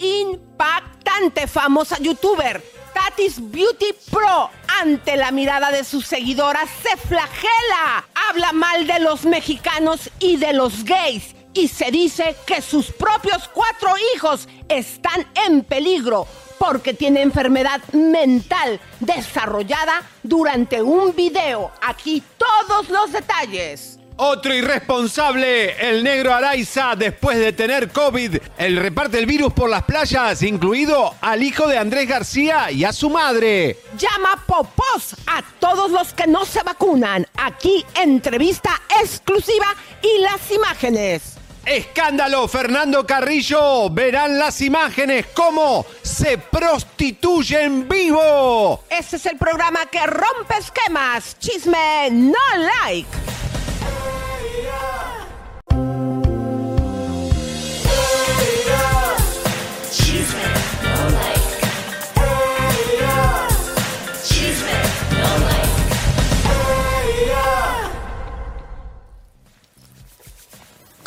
Impactante famosa youtuber Tatis Beauty Pro ante la mirada de sus seguidoras se flagela, habla mal de los mexicanos y de los gays y se dice que sus propios cuatro hijos están en peligro porque tiene enfermedad mental desarrollada durante un video. Aquí todos los detalles. Otro irresponsable, el negro Araiza, después de tener COVID, el reparte el virus por las playas, incluido al hijo de Andrés García y a su madre. Llama popos a todos los que no se vacunan. Aquí entrevista exclusiva y las imágenes. Escándalo, Fernando Carrillo. Verán las imágenes cómo se prostituye en vivo. Este es el programa que rompe esquemas. Chisme no like.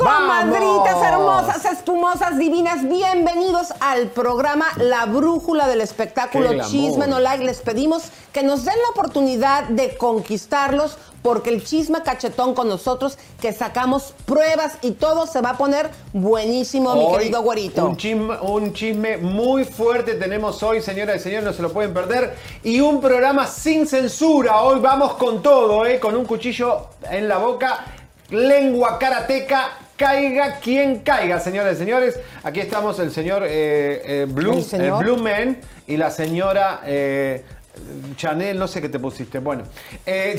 Comadritas hermosas, espumosas, divinas, bienvenidos al programa La Brújula del Espectáculo. Chisme No Like. Les pedimos que nos den la oportunidad de conquistarlos porque el chisme cachetón con nosotros, que sacamos pruebas y todo se va a poner buenísimo, mi querido güerito. Un chisme, un chisme muy fuerte tenemos hoy, señoras y señores, no se lo pueden perder. Y un programa sin censura. Hoy vamos con todo, ¿eh? con un cuchillo en la boca, lengua karateca. Caiga quien caiga, señores y señores. Aquí estamos el señor eh, eh, Blue, ¿El señor? Blue Man y la señora eh, Chanel, no sé qué te pusiste. Bueno, eh,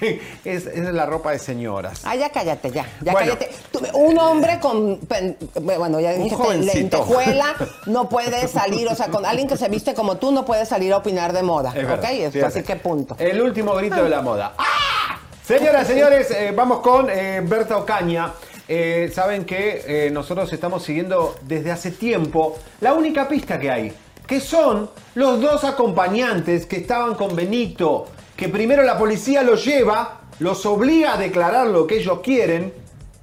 es, es la ropa de señoras. Ah, ya cállate, ya, ya Bueno. cállate. Tú- Un hombre con, bueno, ya jovencito. lentejuela no puede salir, o sea, con alguien que se viste como tú no puede salir a opinar de moda, Es así que punto. El último grito de la moda. ¡Ah! Señoras, señores, eh, vamos con eh, Berta Ocaña. Eh, Saben que eh, nosotros estamos siguiendo desde hace tiempo la única pista que hay, que son los dos acompañantes que estaban con Benito, que primero la policía los lleva, los obliga a declarar lo que ellos quieren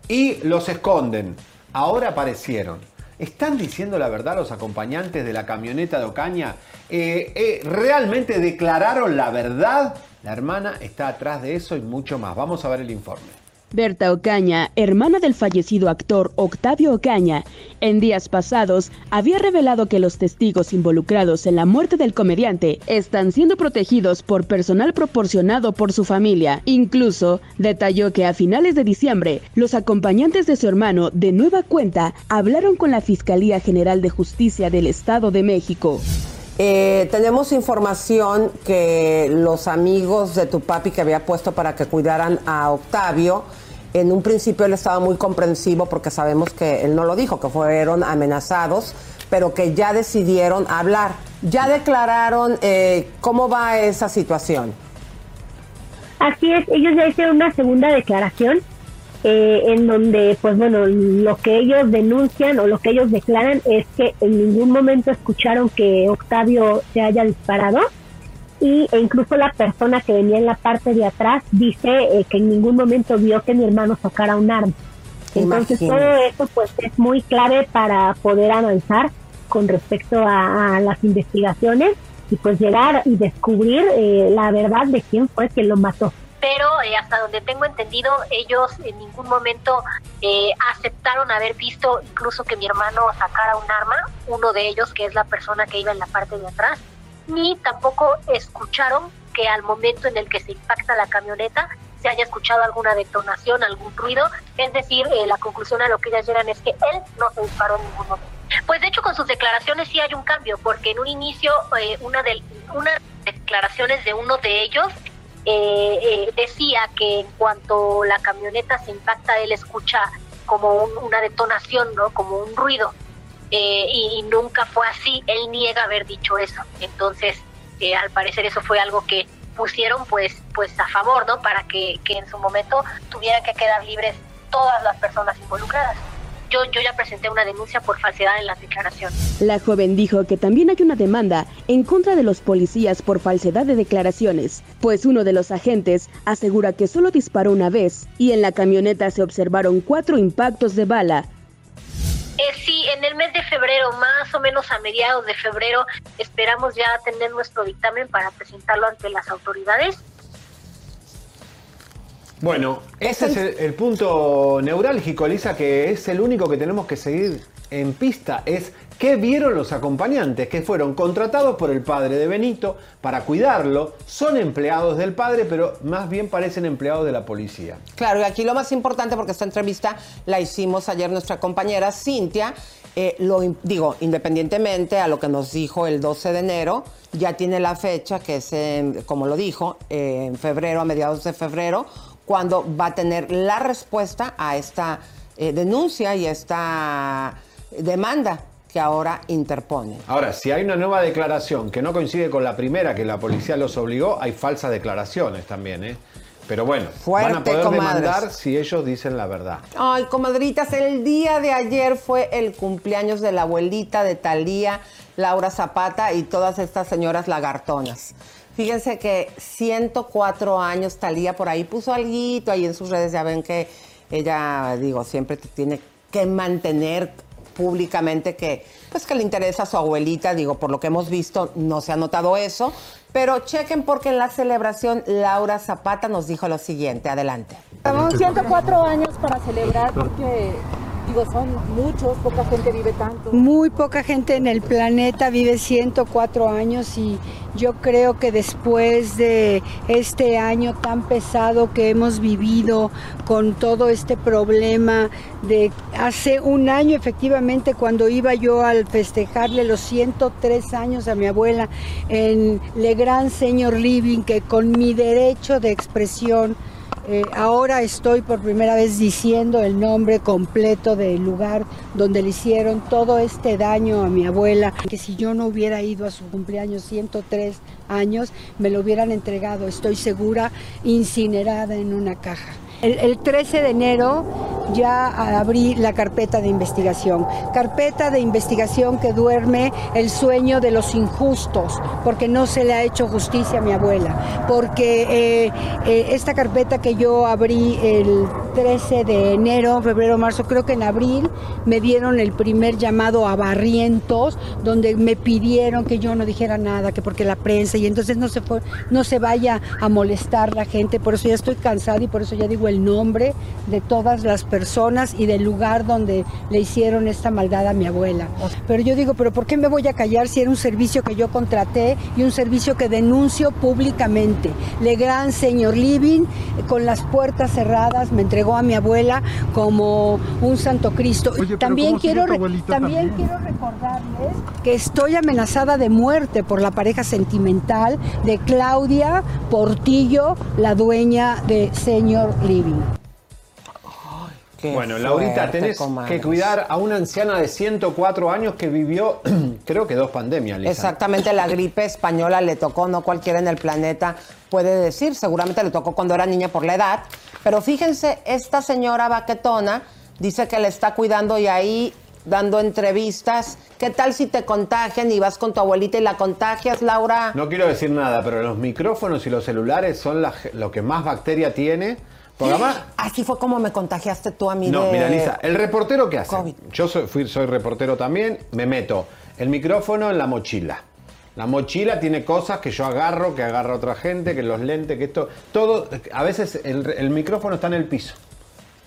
y los esconden. Ahora aparecieron. ¿Están diciendo la verdad los acompañantes de la camioneta de Ocaña? Eh, ¿Realmente declararon la verdad? La hermana está atrás de eso y mucho más. Vamos a ver el informe. Berta Ocaña, hermana del fallecido actor Octavio Ocaña, en días pasados había revelado que los testigos involucrados en la muerte del comediante están siendo protegidos por personal proporcionado por su familia. Incluso detalló que a finales de diciembre, los acompañantes de su hermano de nueva cuenta hablaron con la Fiscalía General de Justicia del Estado de México. Eh, tenemos información que los amigos de tu papi que había puesto para que cuidaran a Octavio, en un principio él estaba muy comprensivo porque sabemos que él no lo dijo, que fueron amenazados, pero que ya decidieron hablar. Ya declararon eh, cómo va esa situación. Así es, ellos ya hicieron una segunda declaración eh, en donde, pues bueno, lo que ellos denuncian o lo que ellos declaran es que en ningún momento escucharon que Octavio se haya disparado y e incluso la persona que venía en la parte de atrás dice eh, que en ningún momento vio que mi hermano sacara un arma. Entonces todo eso pues es muy clave para poder avanzar con respecto a, las investigaciones y pues llegar y descubrir eh, la verdad de quién fue quien lo mató pero eh, hasta donde tengo entendido, ellos en ningún momento eh, aceptaron haber visto incluso que mi hermano sacara un arma, uno de ellos que es la persona que iba en la parte de atrás, ni tampoco escucharon que al momento en el que se impacta la camioneta se haya escuchado alguna detonación, algún ruido, es decir, eh, la conclusión a lo que ellas llegan es que él no se disparó en ningún momento. Pues de hecho con sus declaraciones sí hay un cambio, porque en un inicio una de unas declaraciones de uno de ellos eh, eh, decía que en cuanto la camioneta se impacta, él escucha como una detonación, ¿no? Como un ruido. Eh, y, nunca fue así. Él niega haber dicho eso. Entonces, al parecer eso fue algo que pusieron pues, pues a favor, ¿no? Para que, que en su momento tuvieran que quedar libres todas las personas involucradas yo, yo ya presenté una denuncia por falsedad en la declaración. La joven dijo que también hay una demanda en contra de los policías por falsedad de declaraciones, pues uno de los agentes asegura que solo disparó una vez y en la camioneta se observaron cuatro impactos de bala. Eh, sí, en el mes de febrero, más o menos a mediados de febrero, esperamos ya tener nuestro dictamen para presentarlo ante las autoridades bueno, ese es el, punto neurálgico, Lisa, que es el único que tenemos que seguir en pista. Es qué vieron los acompañantes, que fueron contratados por el padre de Benito para cuidarlo. Son empleados del padre, pero más bien parecen empleados de la policía. Claro, y aquí lo más importante, porque esta entrevista la hicimos ayer nuestra compañera Cintia, eh, lo digo, independientemente a lo que nos dijo el 12 de enero, ya tiene la fecha, que es, como lo dijo, en febrero, a mediados de febrero cuando va a tener la respuesta a esta eh, denuncia y esta demanda que ahora interpone. Ahora, si hay una nueva declaración que no coincide con la primera que la policía los obligó, hay falsas declaraciones también, ¿eh? Pero bueno, van a poder demandar si ellos dicen la verdad. Ay, comadritas, el día de ayer fue el cumpleaños de la abuelita de Talía, Laura Zapata y todas estas señoras lagartonas. Fíjense que 104 años, Talía por ahí puso algo ahí en sus redes, ya ven que ella, digo, siempre tiene que mantener públicamente que pues que le interesa a su abuelita, digo, por lo que hemos visto no se ha notado eso, pero chequen porque en la celebración Laura Zapata nos dijo lo siguiente, adelante. Tenemos 104 años para celebrar porque Digo, son muchos, poca gente vive tanto. Muy poca gente en el planeta vive 104 años y yo creo que después de este año tan pesado que hemos vivido con todo este problema de hace un año efectivamente cuando iba yo al festejarle los 103 años a mi abuela en Le Grand Señor Living que con mi derecho de expresión eh, ahora estoy por primera vez diciendo el nombre completo del lugar donde le hicieron todo este daño a mi abuela, que si yo no hubiera ido a su cumpleaños 103 años, me lo hubieran entregado, estoy segura, incinerada en una caja. El, 13 de enero ya abrí la carpeta de investigación. Carpeta de investigación que duerme el sueño de los injustos, porque no se le ha hecho justicia a mi abuela. Porque eh, eh, esta carpeta que yo abrí el 13 de enero, febrero, marzo, creo que en abril me dieron el primer llamado a Barrientos, donde me pidieron que yo no dijera nada, que porque la prensa, y entonces no se, no se vaya a molestar la gente. Por eso ya estoy cansada y por eso ya digo el nombre de todas las personas y del lugar donde le hicieron esta maldad a mi abuela. Pero yo digo, pero ¿por qué me voy a callar si era un servicio que yo contraté y un servicio que denuncio públicamente? Le Gran Señor Living, con las puertas cerradas, me entregó a mi abuela como un santo Cristo. también quiero, también quiero recordarles que estoy amenazada de muerte por la pareja sentimental de Claudia Portillo, la dueña de Señor Living. Qué Bueno, Laurita, tenés comadres. que cuidar a una anciana de 104 años que vivió, creo que dos pandemias, Lisa. Exactamente, la gripe española le tocó, no cualquiera en el planeta puede decir, seguramente le tocó cuando era niña por la edad, pero fíjense, esta señora baquetona dice que le está cuidando y ahí dando entrevistas. ¿Qué tal si te contagian y vas con tu abuelita y la contagias, Laura? No quiero decir nada, pero los micrófonos y los celulares son la lo que más bacteria tiene. Además, Así fue como me contagiaste tú a mí no, de- mira, Lisa, el reportero que hace. COVID. Yo soy, fui- soy reportero también, me meto el micrófono en la mochila. La mochila tiene cosas que yo agarro, que agarra otra gente, que los lentes, que esto. Todo. A veces el, el micrófono está en el piso.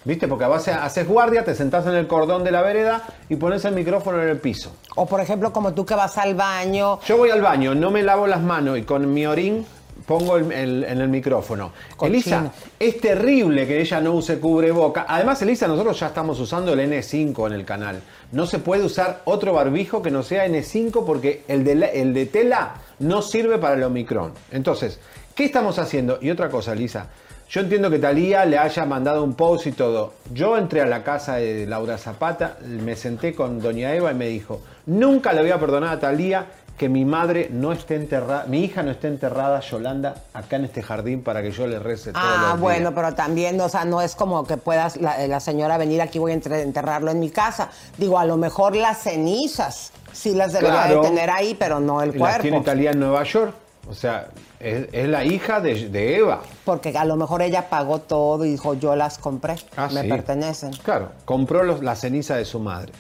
¿Viste? Porque a base haces guardia, te sentás en el cordón de la vereda y pones el micrófono en el piso. O por ejemplo, como tú que vas al baño. Yo voy al baño, no me lavo las manos y con mi orín pongo el- el- en el micrófono. Cochino. Elisa, es terrible que ella no use cubreboca. Además, Elisa, nosotros ya estamos usando el N5 en el canal. No se puede usar otro barbijo que no sea N5 porque el de, la- el de tela no sirve para el Omicron. Entonces, ¿qué estamos haciendo? Y otra cosa, Elisa. Yo entiendo que Talía le haya mandado un post y todo. Yo entré a la casa de Laura Zapata, me senté con Doña Eva y me dijo, nunca le voy a perdonar a Talía que mi madre no esté enterrada, mi hija no esté enterrada, Yolanda, acá en este jardín para que yo le rece todos Ah, los bueno, días. pero también, o sea, no es como que puedas la, la señora venir aquí, voy a enterrarlo en mi casa. Digo, a lo mejor las cenizas sí las debería Claro. de tener ahí, pero no el Y las tiene cuerpo. Talía en Nueva York. O sea, es, es la hija de, de Eva. Porque a lo mejor ella pagó todo y dijo, yo las compré, Ah, me sí. pertenecen. Claro, compró los- la ceniza de su madre.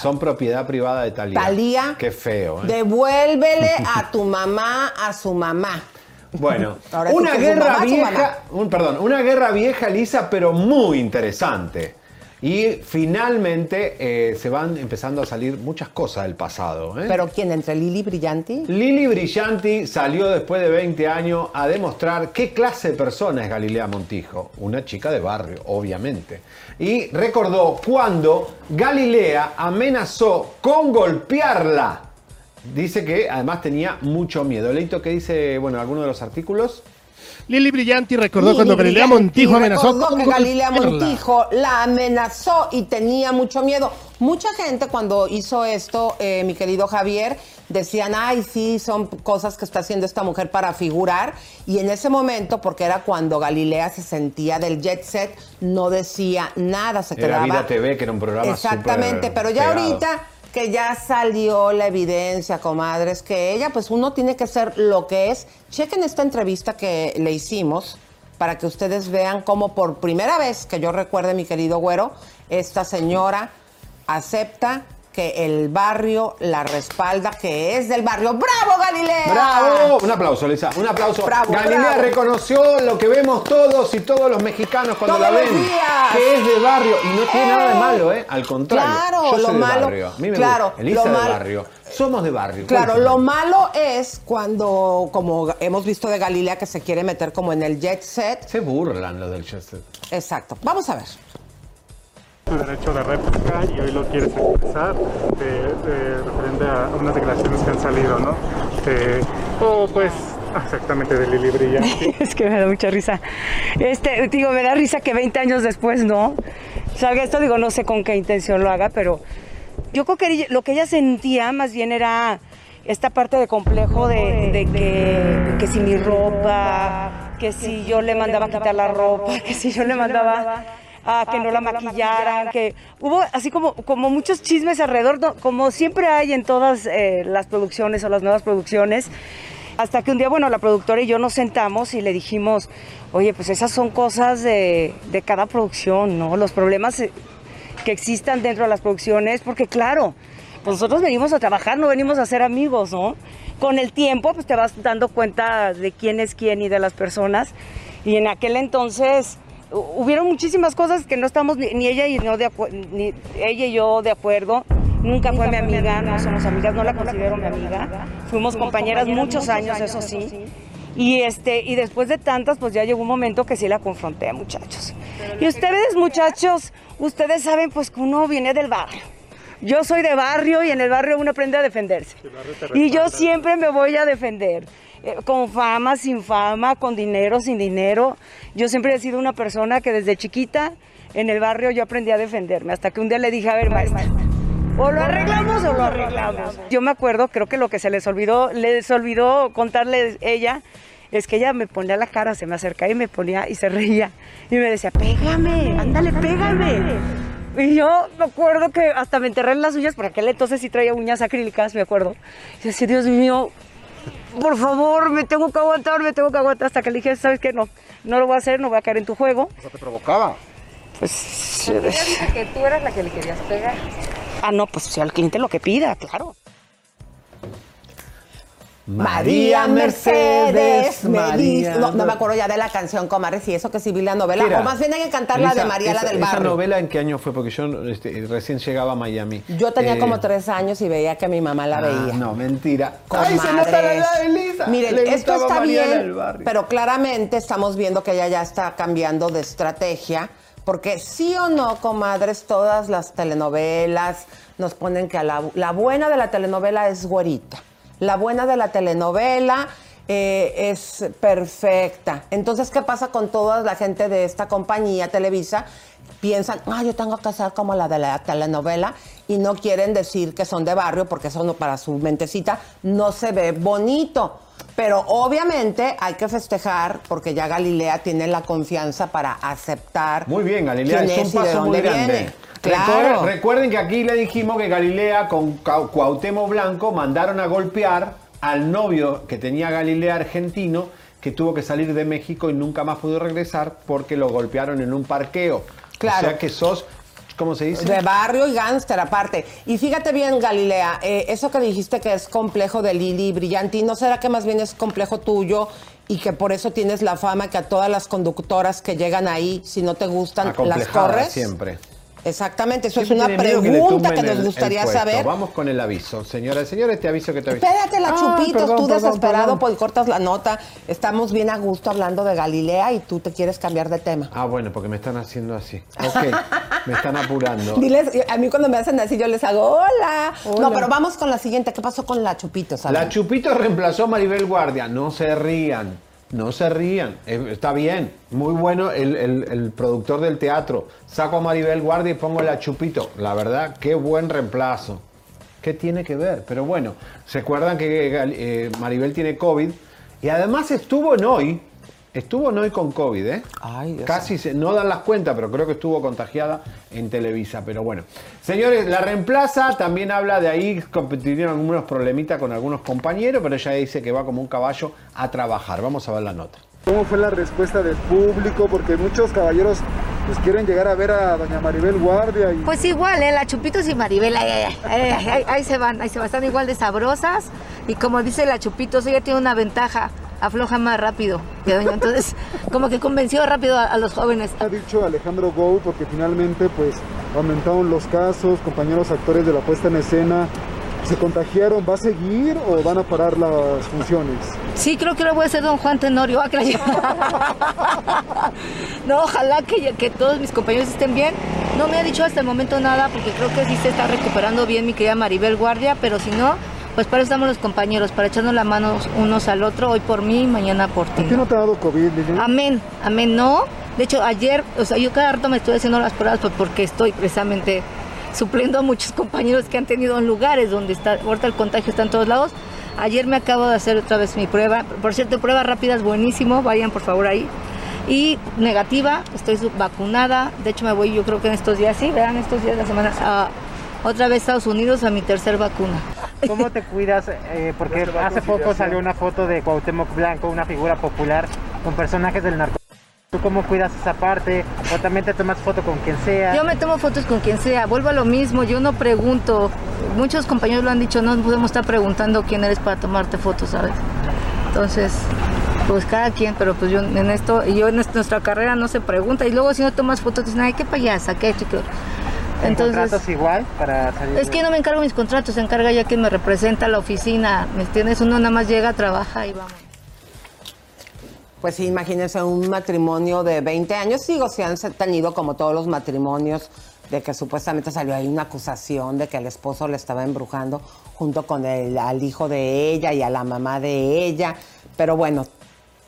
Son propiedad privada de Talía. Talía, Qué feo, ¿eh? devuélvele a tu mamá, a su mamá. Bueno, Ahora una guerra mamá. vieja, un, perdón, una guerra vieja, Lisa, pero muy interesante. Y finalmente eh, se van empezando a salir muchas cosas del pasado. ¿eh? ¿Pero quién? ¿Entre Lili Brillanti? Lili Brillanti salió después de 20 años a demostrar qué clase de persona es Galilea Montijo. Una chica de barrio, obviamente. Y recordó cuando Galilea amenazó con golpearla. Dice que además tenía mucho miedo. Leito, ¿qué dice, bueno, alguno de los artículos? Lili Brillanti recordó Lili cuando Galilea Montijo amenazó recordó con que Galilea. Montijo la amenazó y tenía mucho miedo. Mucha gente cuando hizo esto, eh, mi querido Javier, decían, ay, sí, son cosas que está haciendo esta mujer para figurar. Y en ese momento, porque era cuando Galilea se sentía del jet set, no decía nada, se Era quedaba... Vida TV, que era un programa Exactamente, pero ya pegado. ahorita que ya salió la evidencia, comadres, que ella, pues uno tiene que ser lo que es. Chequen esta entrevista que le hicimos para que ustedes vean cómo por primera vez que yo recuerde, mi querido güero, esta señora acepta que el barrio la respalda, que es del barrio. ¡Bravo, Galilea! ¡Bravo! Un aplauso, Lisa. Un aplauso. Bravo, Galilea bravo. reconoció lo que vemos todos y todos los mexicanos cuando Todos la ven. días. Que es de barrio. Y no tiene ¡Eh! nada de malo, ¿eh? Al contrario. Claro, Yo soy lo de malo- barrio. A mí me claro, gusta. Elisa lo de barrio. Somos de barrio. Claro, lo malo es cuando, como hemos visto de Galilea, que se quiere meter como en el jet set. Se burlan los del jet set. Exacto. Vamos a ver. Tu derecho de réplica y hoy lo quieres expresar de, de- referente a unas declaraciones que han salido, ¿no? De- o pues exactamente de Lili Brillanti. Es que me da mucha risa. Este, digo, me da risa que 20 años después, ¿no? Salga esto, digo, no sé con qué intención lo haga, pero yo creo que lo que ella sentía más bien era esta parte de complejo de, de que, que si mi ropa, que si yo le mandaba quitar la ropa, que si yo le mandaba a que no la maquillaran, que hubo así como, como muchos chismes alrededor, ¿no? como siempre hay en todas eh, las producciones o las nuevas producciones. Hasta que un día, bueno, la productora y yo nos sentamos y le dijimos, oye, pues esas son cosas de, de cada producción, ¿no? Los problemas eh, que existan dentro de las producciones, porque claro, pues nosotros venimos a trabajar, no venimos a ser amigos, ¿no? Con el tiempo, pues te vas dando cuenta de quién es quién y de las personas. Y en aquel entonces hubieron muchísimas cosas que no estamos ni, ni ella y no de ni ella y yo de acuerdo. Nunca fue mi amiga, no somos amigas, no la considero mi amiga. Fuimos compañeras muchos años, eso sí. Y este y después de tantas, pues ya llegó un momento que sí la confronté, muchachos. Y ustedes, muchachos, ustedes saben pues que uno viene del barrio. Yo soy de barrio y en el barrio uno aprende a defenderse. Y yo siempre me voy a defender. Eh, Con fama, sin fama, con dinero, sin dinero. Yo siempre he sido una persona que desde chiquita en el barrio yo aprendí a defenderme, hasta que un día le dije, a ver, maestra, o lo arreglamos o lo arreglamos. Yo me acuerdo, creo que lo que se les olvidó, les olvidó contarle ella, es que ella me ponía la cara, se me acercaba y me ponía y se reía. Y me decía, pégame, ándale, pégame. Y yo me acuerdo que hasta me enterré en las uñas, porque aquel entonces sí traía uñas acrílicas, me acuerdo. Y decía, Dios mío, por favor, me tengo que aguantar, me tengo que aguantar. Hasta que le dije, ¿sabes qué? No, no lo voy a hacer, no voy a caer en tu juego. O sea, te provocaba. Pues. Ella dice que tú eras la que le querías pegar. Ah, no, pues si al cliente lo que pida, claro. María Mercedes. No, no me acuerdo ya de la canción, comadre, si eso que sí vi la novela. Mira, o más bien hay que cantar la de María, la esa- del ¿Esa barrio. novela en qué año fue? Porque yo este, recién llegaba a Miami. Yo tenía Eh, como tres años y veía que mi mamá la ah, veía. No, mentira. Comadres. ¡Ay, se nota la edad de! Miren, Le esto está Mariana bien, pero claramente estamos viendo que ella ya está cambiando de estrategia, porque sí o no, comadres, todas las telenovelas nos ponen que a la, la buena de la telenovela es güerita, la buena de la telenovela eh, es perfecta. Entonces, ¿qué pasa con toda la gente de esta compañía, Televisa? Piensan, ah, yo tengo que ser como la de la telenovela y no quieren decir que son de barrio porque eso no, para su mentecita no se ve bonito. Pero obviamente hay que festejar porque ya Galilea tiene la confianza para aceptar. Muy bien, Galilea, quién es un paso muy grande. viene. Recuerden, que aquí le dijimos que Galilea con Cuauhtémoc Blanco mandaron a golpear al novio que tenía Galilea argentino que tuvo que salir de México y nunca más pudo regresar porque lo golpearon en un parqueo. Claro. O sea que sos, ¿cómo se dice? De barrio y gánster aparte. Y fíjate bien, Galilea, eh, eso que dijiste que es complejo de Lili Brillanti, ¿no será que más bien es complejo tuyo y que por eso tienes la fama que a todas las conductoras que llegan ahí, si no te gustan, las corres? siempre. Exactamente, eso es una que pregunta que, nos gustaría saber. Vamos con el aviso. Señoras y señores, te aviso que te aviso. Espérate, la Ah, chupitos, perdón, tú perdón, desesperado, perdón. pues cortas la nota. Estamos bien a gusto hablando de Galilea y tú te quieres cambiar de tema. Ah, bueno, porque me están haciendo así. Ok, me están apurando. Diles, a mí cuando me hacen así yo les hago hola. Hola. No, pero vamos con la siguiente. ¿Qué pasó con la chupitos? La ver. Chupito reemplazó a Maribel Guardia. No se rían, no se rían. Está bien, muy bueno el, el- productor del teatro. Saco a Maribel Guardia y pongo la Chupito. La verdad, qué buen reemplazo. ¿Qué tiene que ver? Pero bueno, ¿se acuerdan que eh, Maribel tiene COVID? Y además estuvo en hoy. Estuvo en hoy con COVID, ¿eh? Casi se- no dan las cuentas, pero creo que estuvo contagiada en Televisa. Pero bueno. Señores, la reemplaza también habla de ahí, tuvieron algunos problemitas con algunos compañeros, pero ella dice que va como un caballo a trabajar. Vamos a ver la nota. ¿Cómo fue la respuesta del público? Porque muchos caballeros pues, quieren llegar a ver a doña Maribel Guardia y Pues igual, ¿eh? La Chupitos y Maribel, ahí, ahí, ahí, ahí- ahí se van, ahí se van, están igual de sabrosas. Y como dice la Chupitos, ella tiene una ventaja, afloja más rápido que doña. Entonces, como que convenció rápido a, a los jóvenes. ha dicho Alejandro Gou porque finalmente pues aumentaron los casos, compañeros actores de la puesta en escena se contagiaron, ¿va a seguir o van a parar las funciones? Sí, creo que lo voy a hacer don Juan Tenorio. no, ojalá que, que todos mis compañeros estén bien. No me ha dicho hasta el momento nada porque creo que sí se está recuperando bien mi querida Maribel Guardia, pero si no, pues para eso estamos los compañeros, para echarnos la mano unos al otro, hoy por mí, mañana por ti. ¿A ti no te ha dado COVID, Lili? Amén, amén, no. De hecho, ayer, o sea, yo cada rato me estoy haciendo las pruebas pues, porque estoy precisamente supliendo a muchos compañeros que han tenido en lugares donde está, ahorita el contagio está en todos lados. Ayer me acabo de hacer otra vez mi prueba. Por cierto, prueba rápida es buenísimo, vayan por favor ahí. Y negativa, estoy vacunada. De hecho, me voy yo creo que en estos días, sí, vean, estos días de la semana, a otra vez a Estados Unidos a mi tercer vacuna. ¿Cómo te cuidas? Eh, porque ¿Cómo se va hace poco salió una foto de Cuauhtémoc Blanco, una figura popular, con personajes del narco. ¿Tú cómo cuidas esa parte? ¿O también te tomas foto con quien sea? Yo me tomo fotos con quien sea, vuelvo a lo mismo, yo no pregunto. Muchos compañeros lo han dicho, no podemos estar preguntando quién eres para tomarte fotos, ¿sabes? Entonces, pues cada quien, pero pues yo en esto, y yo en est- nuestra carrera no se pregunta. Y luego si no tomas fotos, dicen, ay, qué payasa, qué chico. ¿En Entonces, contratos igual para salir? es que no me encargo mis contratos, se encarga ya quien me representa la oficina, ¿me entiendes? Uno nada más llega, trabaja y vamos. Pues sí, imagínense un matrimonio de 20 años. Sigo, se han tenido como todos los matrimonios de que supuestamente salió ahí una acusación de que el esposo le estaba embrujando junto con el al hijo de ella y a la mamá de ella. Pero bueno,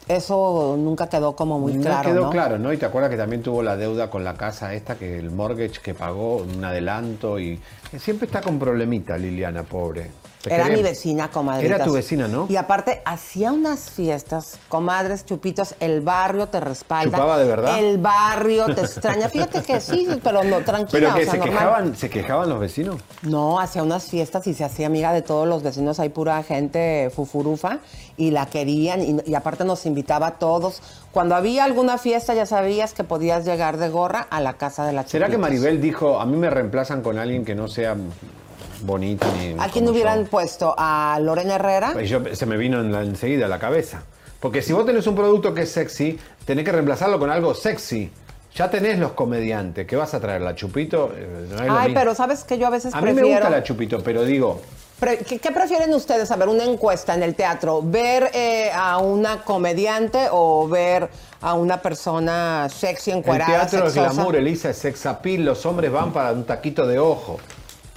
Eso nunca quedó como muy no claro, quedó ¿no? claro, ¿no? Y te acuerdas que también tuvo la deuda con la casa esta, que el mortgage que pagó, un adelanto y siempre está con problemita Liliana, pobre. Era queremos. mi vecina, comadre. Era tu vecina, ¿no? Y aparte, hacía unas fiestas, comadres, chupitos, el barrio te respalda. ¿Chupaba de verdad? El barrio te extraña. Fíjate que sí, pero no, tranquila, ¿Pero que o sea, se normal. quejaban, se quejaban los vecinos? No, hacía unas fiestas y se hacía amiga de todos los vecinos. Hay pura gente fufurufa y la querían y, y aparte nos invitaba a todos. Cuando había alguna fiesta ya sabías que podías llegar de gorra a la casa de la ¿Será que. Maribel dijo, a mí me reemplazan con alguien que no sea bonita ni... ¿A quién hubieran yo"? puesto? ¿A Lorena Herrera? Pues yo- se me vino en la- enseguida a la cabeza. Porque si vos tenés un producto que es sexy, tenés que reemplazarlo con algo sexy. Ya tenés los comediantes. ¿Qué vas a traer? ¿La Chupito? Eh, no es Ay, mismo. pero ¿sabes que Yo a veces A mí me prefiero... gusta la Chupito, pero digo, ¿Qué, qué prefieren ustedes? A ver, una encuesta en el teatro. ¿Ver eh, a una comediante o ver a una persona sexy, el encuerada, teatro es sexosa? glamour, Elisa, es sex appeal. Los hombres van para un taquito de ojo.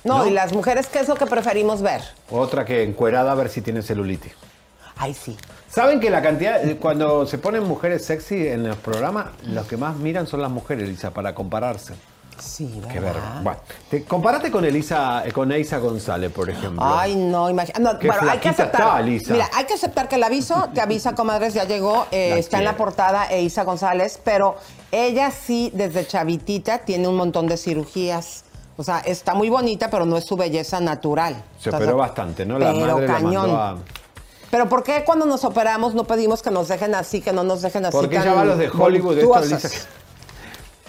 No, ¿no? y las mujeres, ¿qué es lo que preferimos ver? Otra que encuerada a ver si tiene celulitis. Ay, sí. ¿Saben que la cantidad, eh, cuando se ponen mujeres sexy en los programas, los que más miran son las mujeres, Elisa, para compararse? Sí, ¿verdad? Qué verga. Bueno, te- compárate con Elisa, eh, con Eisa González, por ejemplo. Ay, no, imagínate. No, bueno, hay que aceptar. está, Lisa. Mira, hay que aceptar que el aviso te avisa, comadres, ya llegó. eh, está en la portada Eisa González, pero ella sí, desde chavitita, tiene un montón de cirugías. O sea, está muy bonita, pero no es su belleza natural. Se ¿Estás operó bastante, ¿no? La Pero madre la cañón. mandó a... Pero ¿por qué cuando nos operamos no pedimos que nos dejen así, que no nos dejen así Porque ya va los de Hollywood, esto? Elisa. que-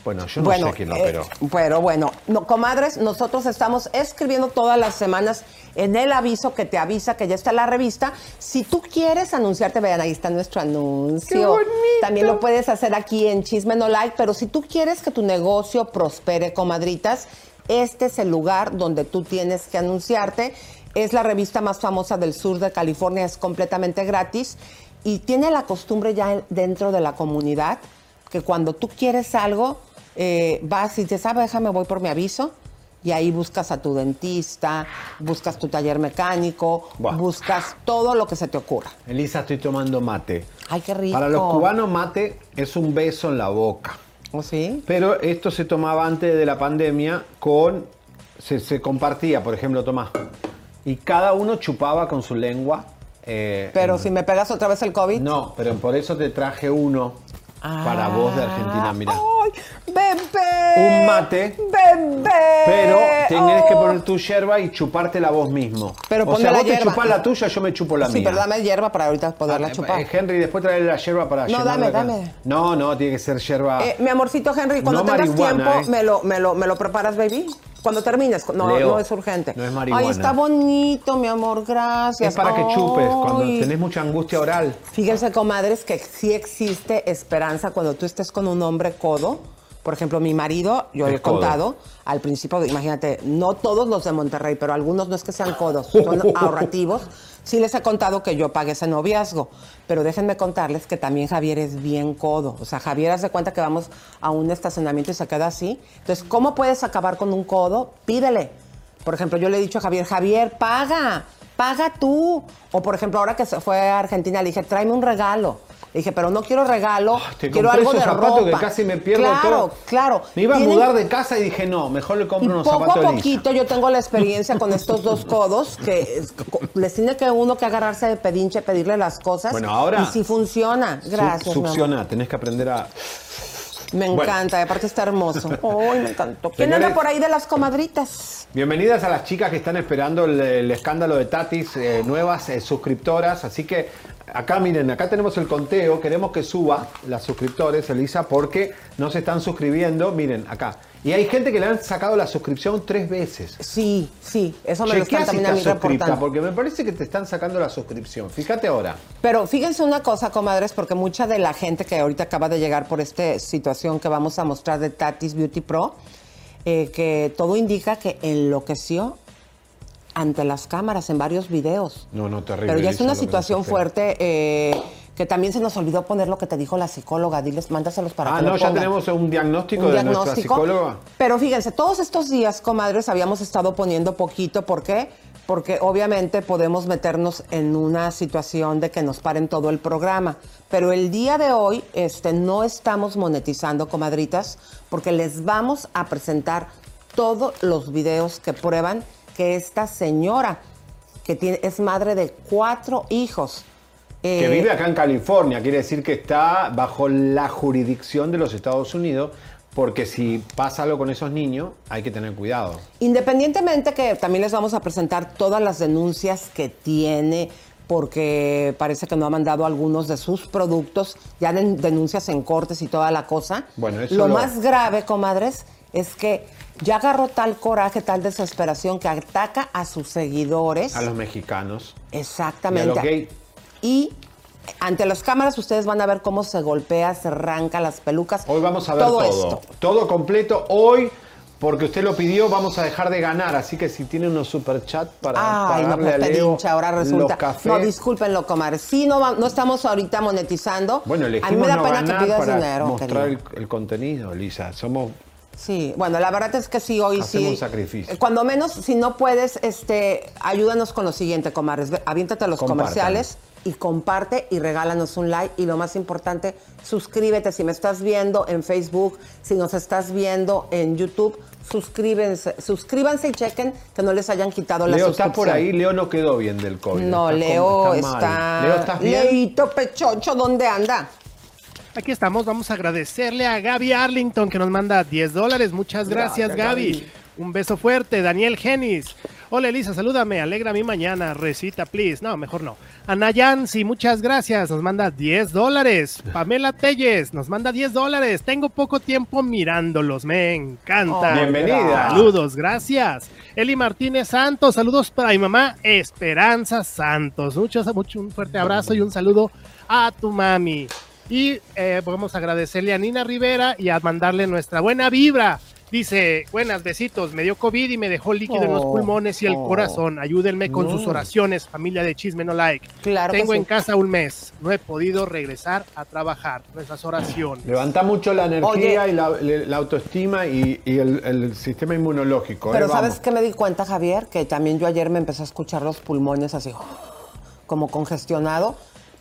Bueno, yo no bueno, sé quién lo eh, operó. pero bueno, no, comadres, nosotros estamos escribiendo todas las semanas en el aviso que te avisa que ya está la revista. Si tú quieres anunciarte, vean, ahí está nuestro anuncio. También lo puedes hacer aquí en Chisme No Like, pero si tú quieres que tu negocio prospere, comadritas, este es el lugar donde tú tienes que anunciarte. Es la revista más famosa del sur de California, es completamente gratis y tiene la costumbre ya dentro de la comunidad que cuando tú quieres algo, eh, vas y dices, ah, déjame, voy por mi aviso. Y ahí buscas a tu dentista, buscas tu taller mecánico, buscas todo lo que se te ocurra. Elisa, estoy tomando mate. Ay, qué rico. Para los cubanos, mate es un beso en la boca. ¿O sí? Pero esto se tomaba antes de la pandemia con. Se, se compartía, por ejemplo, Tomás. Y cada uno chupaba con su lengua. eh, Pero en- si me pegas otra vez el COVID. No, pero por eso te traje uno para vos de Argentina, mira. ¡Ay, bebé! Un mate. ¡Bebé! Pero que Oh. poner tu yerba y chupártela vos mismo. Pero o sea, la vos te yerba. chupás la tuya, yo me chupo la sí, mía. pero dame hierba para ahorita poderla Ah, chupar. eh, Henry, después traerle la yerba para No, dame, dame. No, no, tiene que ser yerba. Eh, mi amorcito Henry, cuando No tengas tiempo, eh. me, lo, me, lo, me lo preparas, baby. Cuando termines. No, Leo, no es urgente. no es marihuana. Ay, está bonito, mi amor, gracias. es para que chupes cuando tenés mucha angustia oral. Fíjense, comadres, que sí existe esperanza cuando tú estés con un hombre codo. Por ejemplo, mi marido, yo Es he codo. contado al principio, imagínate, no todos los de Monterrey, pero algunos no es que sean codos, son ahorrativos. Sí les he contado que yo pagué ese noviazgo, pero déjenme contarles que también Javier es bien codo. O sea, Javier hace cuenta que vamos a un estacionamiento y se queda así. Entonces, ¿cómo puedes acabar con un codo? Pídele. Por ejemplo, yo le he dicho a Javier, Javier, paga, paga tú. O por ejemplo, ahora que se fue a Argentina, le dije, tráeme un regalo. Le dije, pero no quiero regalo, Te quiero algo esos de zapatos ropa. que casi me pierdo claro, todo. Claro, Me iba a Tienen- mudar de casa y dije, no, mejor le compro unos poco zapatos a de Elisa. poquito yo tengo la experiencia con estos dos codos que les tiene que uno que agarrarse de pedinche, pedirle las cosas. Bueno, ahora- Y si funciona. Gracias, amor. Succiona, tenés que aprender a... Me Bueno. encanta, y aparte está hermoso. Ay, me encantó. ¿Quién Señores- anda por ahí de las comadritas? Bienvenidas a las chicas que están esperando el, el escándalo de Tatis, eh, nuevas eh, suscriptoras. Así que acá miren, acá tenemos el conteo. Queremos que suba las suscriptores, Elisa, porque no se están suscribiendo. Miren, acá. Y hay gente que le han sacado la suscripción tres veces. Sí, sí, eso me lo están también a mí estás suscripta, reportando. porque me parece que te están sacando la suscripción. Fíjate ahora. Pero fíjense una cosa, comadres, porque mucha de la gente que ahorita acaba de llegar por esta situación que vamos a mostrar de Tatis Beauty Pro, eh, que todo indica que enloqueció ante las cámaras en varios videos. No, no, terrible. Pero ya es una situación fuerte eh, que también se nos olvidó poner lo que te dijo la psicóloga. Diles, mándaselos para Ah, que no, lo ya tenemos un diagnóstico Un de nuestra diagnóstico. psicóloga. Pero fíjense, todos estos días, comadres, habíamos estado poniendo poquito. ¿Por qué? porque obviamente podemos meternos en una situación de que nos paren todo el programa. Pero el día de hoy este, no estamos monetizando, comadritas, porque les vamos a presentar todos los videos que prueban que esta señora, que tiene, es madre de cuatro hijos, Que eh, vive acá en California, quiere decir que está bajo la jurisdicción de los Estados Unidos, porque si pasa algo con esos niños, hay que tener cuidado. Independientemente que también les vamos a presentar todas las denuncias que tiene, porque parece que no ha mandado algunos de sus productos, ya den- denuncias en cortes y toda la cosa. Bueno, eso lo, lo- más grave, comadres, es que ya agarró tal coraje, tal desesperación que ataca a sus seguidores. A los mexicanos. Exactamente. Y a los gay. Y ante las cámaras ustedes van a ver cómo se golpea, se arranca las pelucas. Hoy vamos a ver todo. esto. Todo completo. Hoy, porque usted lo pidió, vamos a dejar de ganar. Así que si tiene unos superchats para Ay, no, pagarle a pues Leo ahora los resulta. cafés. No, discúlpenlo, comadre. Sí, no, no estamos ahorita monetizando. Bueno, a mí me da no pena que pidas para dinero. mostrar el contenido, Lisa. Somos Sí, bueno, la verdad es que sí, hoy Hacemos sí. un sacrificio. Eh, Cuando menos, si no puedes, este, ayúdanos con lo siguiente, comadres. Ve, Aviéntate a los Compartan. comerciales y comparte y regálanos un like. Y lo más importante, suscríbete. Si me estás viendo en Facebook, si nos estás viendo en YouTube, suscríbanse, suscríbanse y chequen que no les hayan quitado la Leo está por ahí. Leo no quedó bien del COVID. No, Está Leo como- está. Leo, ¿estás bien? Leito Pechocho, ¿dónde anda? Aquí estamos, vamos a agradecerle a Gaby Arlington que nos manda 10 dólares. Muchas gracias, Gracias, Gaby. Gaby. Un beso fuerte, Daniel Genis. Hola Elisa, salúdame, alegra mi mañana. Recita, please. No, mejor no. Ana Yancy, muchas gracias. Nos manda 10 dólares. Pamela Telles nos manda 10 dólares. Tengo poco tiempo mirándolos, me encanta. Oh, Bienvenida. Saludos, gracias. Eli Martínez Santos, saludos para mi mamá Esperanza Santos. Muchos, mucho, un fuerte abrazo y un saludo a tu mami. Y eh, vamos a agradecerle a Nina Rivera y a mandarle nuestra buena vibra. Dice, buenas besitos, me dio COVID y me dejó líquido en los Oh, pulmones y el oh. corazón. Ayúdenme con No. sus oraciones, familia de Chisme No Like. Claro Tengo sí. en casa un mes, no he podido regresar a trabajar. Nuestras oraciones. Levanta mucho la energía Oye. y la, la autoestima y, y el, el sistema inmunológico. ¿eh? Pero. ¿sabes qué me di cuenta, Javier? Que también yo ayer me empecé a escuchar los pulmones así, como congestionado,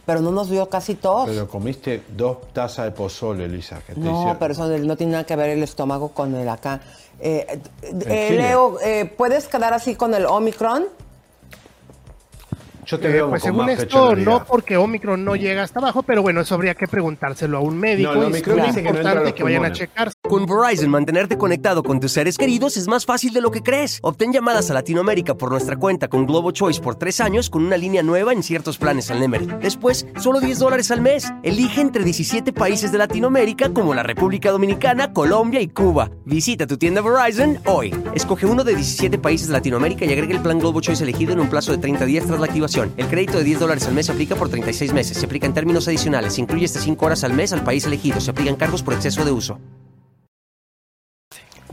pero no nos dio casi tos. Pero comiste dos tazas de pozole, Elisa. Que te no, hicieron. pero eso no tiene nada que ver el estómago con el acá. Eh, eh. Leo, eh, ¿puedes quedar así con el Omicron? Yo te Eh, veo pues con según más esto, no porque Omicron no llega hasta abajo, pero bueno, eso habría que preguntárselo a un médico. No, el y es muy que no importante que vayan a pulmones. checar. Con Verizon, mantenerte conectado con tus seres queridos es más fácil de lo que crees. Obtén llamadas a Latinoamérica por nuestra cuenta con Globo Choice por tres años con una línea nueva en ciertos planes al Nemery. Después, solo 10 dólares al mes. Elige entre 17 países de Latinoamérica como la República Dominicana, Colombia y Cuba. Visita tu tienda Verizon hoy. Escoge uno de 17 países de Latinoamérica y agrega el plan Globo Choice elegido en un plazo de 30 días tras la activación. El crédito de 10 dólares al mes se aplica por 36 meses. Se aplica en términos adicionales. Se incluye hasta 5 horas al mes al país elegido. Se aplican cargos por exceso de uso.